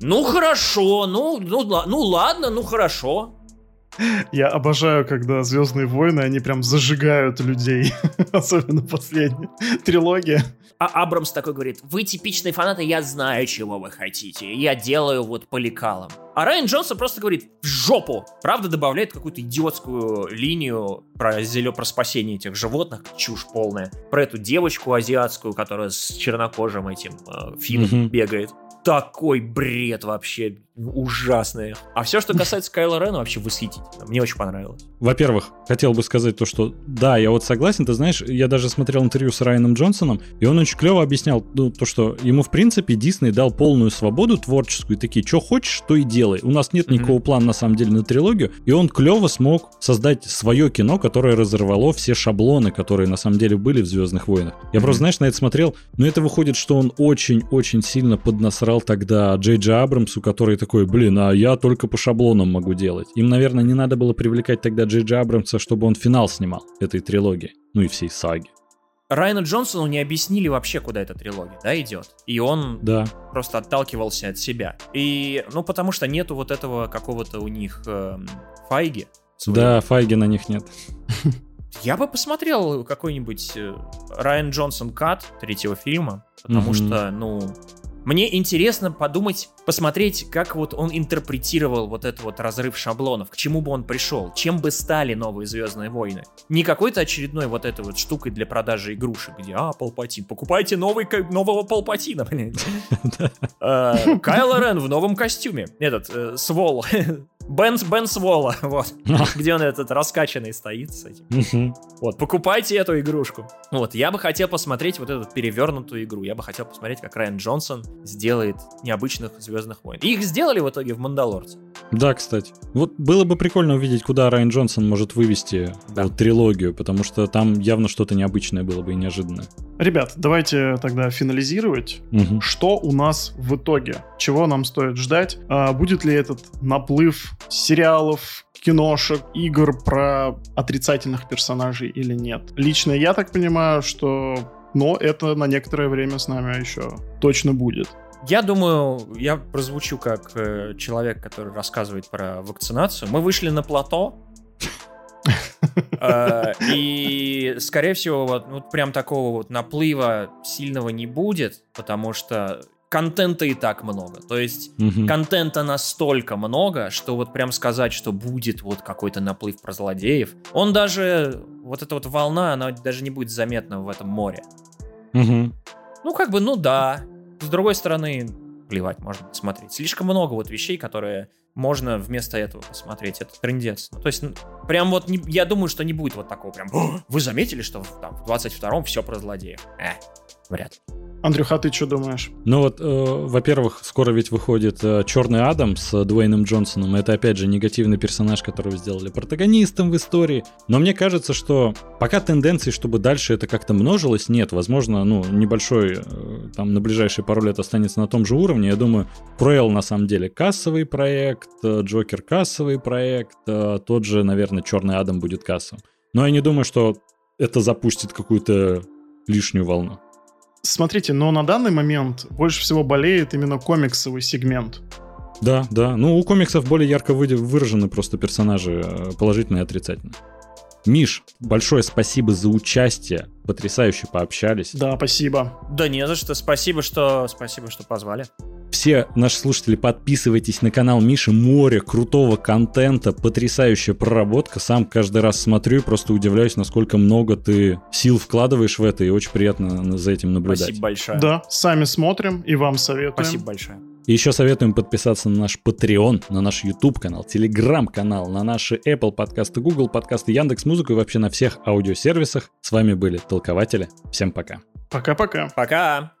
Ну хорошо, ну, ну, ну ладно, ну хорошо. Я обожаю, когда Звездные войны, они прям зажигают людей. Особенно последняя трилогия. А Абрамс такой говорит, вы типичные фанаты, я знаю, чего вы хотите. Я делаю вот по лекалам. А Райан Джонсон просто говорит в жопу. Правда, добавляет какую-то идиотскую линию про зелё, про спасение этих животных, чушь полная. Про эту девочку азиатскую, которая с чернокожим этим э, Финном mm-hmm. бегает такой бред вообще ужасный. А все, что касается Кайла Рена, вообще восхитительно. Мне очень понравилось. Во-первых, хотел бы сказать то, что да, я вот согласен, ты знаешь, я даже смотрел интервью с Райаном Джонсоном, и он очень клево объяснял ну, то, что ему, в принципе, Дисней дал полную свободу творческую, такие, что хочешь, то и делай. У нас нет mm-hmm. никакого плана, на самом деле, на трилогию, и он клево смог создать свое кино, которое разорвало все шаблоны, которые, на самом деле, были в «Звездных войнах». Я mm-hmm. просто, знаешь, на это смотрел, но это выходит, что он очень-очень сильно поднасрал тогда Джей Джей Абрамсу, который такой, блин, а я только по шаблонам могу делать. Им, наверное, не надо было привлекать тогда Джей Джей Абрамса, чтобы он финал снимал этой трилогии, ну и всей саги. Райану Джонсону не объяснили вообще, куда эта трилогия, да, идет. И он да. просто отталкивался от себя. И, ну, потому что нету вот этого какого-то у них э, файги. Своего. Да, файги на них нет. Я бы посмотрел какой-нибудь э, Райан Джонсон кат третьего фильма, потому mm-hmm. что, ну, мне интересно подумать, посмотреть, как вот он интерпретировал вот этот вот разрыв шаблонов, к чему бы он пришел, чем бы стали новые Звездные войны. Не какой-то очередной вот этой вот штукой для продажи игрушек, где, а, Палпатин, покупайте новый, нового Палпатина, блин. А, Кайло Рен в новом костюме. Этот, э, Свол. Бен, Бен Свола, вот. Где он этот раскачанный стоит с этим. Вот, покупайте эту игрушку. Вот, я бы хотел посмотреть вот эту перевернутую игру. Я бы хотел посмотреть, как Райан Джонсон сделает необычных Звездных войн. И их сделали в итоге в Мандалорце. Да, кстати. Вот было бы прикольно увидеть, куда Райан Джонсон может вывести да. вот, трилогию, потому что там явно что-то необычное было бы и неожиданное. Ребят, давайте тогда финализировать. Угу. Что у нас в итоге? Чего нам стоит ждать? А, будет ли этот наплыв сериалов, киношек, игр про отрицательных персонажей или нет? Лично я так понимаю, что но это на некоторое время с нами еще точно будет. Я думаю, я прозвучу как э, человек, который рассказывает про вакцинацию. Мы вышли на плато, э, и, скорее всего, вот, вот прям такого вот наплыва сильного не будет, потому что контента и так много. То есть угу. контента настолько много, что вот прям сказать, что будет вот какой-то наплыв про злодеев, он даже, вот эта вот волна, она даже не будет заметна в этом море. Угу. Ну, как бы, ну да. С другой стороны, плевать, можно посмотреть. Слишком много вот вещей, которые можно вместо этого посмотреть. Это трендец. Ну, то есть, прям вот, не, я думаю, что не будет вот такого прям, вы заметили, что в, там, в 22-м все про злодеев? Э, вряд ли. Андрюха, а ты что думаешь? Ну вот, э, во-первых, скоро ведь выходит э, Черный Адам с Дуэйном Джонсоном. Это, опять же, негативный персонаж, которого сделали протагонистом в истории. Но мне кажется, что пока тенденции, чтобы дальше это как-то множилось, нет. Возможно, ну, небольшой, э, там, на ближайшие пару лет останется на том же уровне. Я думаю, Круэлл, на самом деле, кассовый проект, э, Джокер кассовый проект, э, тот же, наверное, Черный Адам будет кассовым. Но я не думаю, что это запустит какую-то лишнюю волну. Смотрите, но на данный момент больше всего болеет именно комиксовый сегмент. Да, да. Ну, у комиксов более ярко выражены просто персонажи, э, положительные и отрицательные. Миш, большое спасибо за участие. Потрясающе пообщались. Да, спасибо. Да не за что. Спасибо, что спасибо, что позвали. Все наши слушатели, подписывайтесь на канал Миши. Море крутого контента, потрясающая проработка. Сам каждый раз смотрю и просто удивляюсь, насколько много ты сил вкладываешь в это, и очень приятно за этим наблюдать. Спасибо большое. Да, сами смотрим и вам советуем. Спасибо большое. И еще советуем подписаться на наш Patreon, на наш YouTube канал, Telegram канал, на наши Apple подкасты, Google подкасты, Яндекс Музыку и вообще на всех аудиосервисах. С вами были толкователи. Всем пока. Пока-пока. Пока.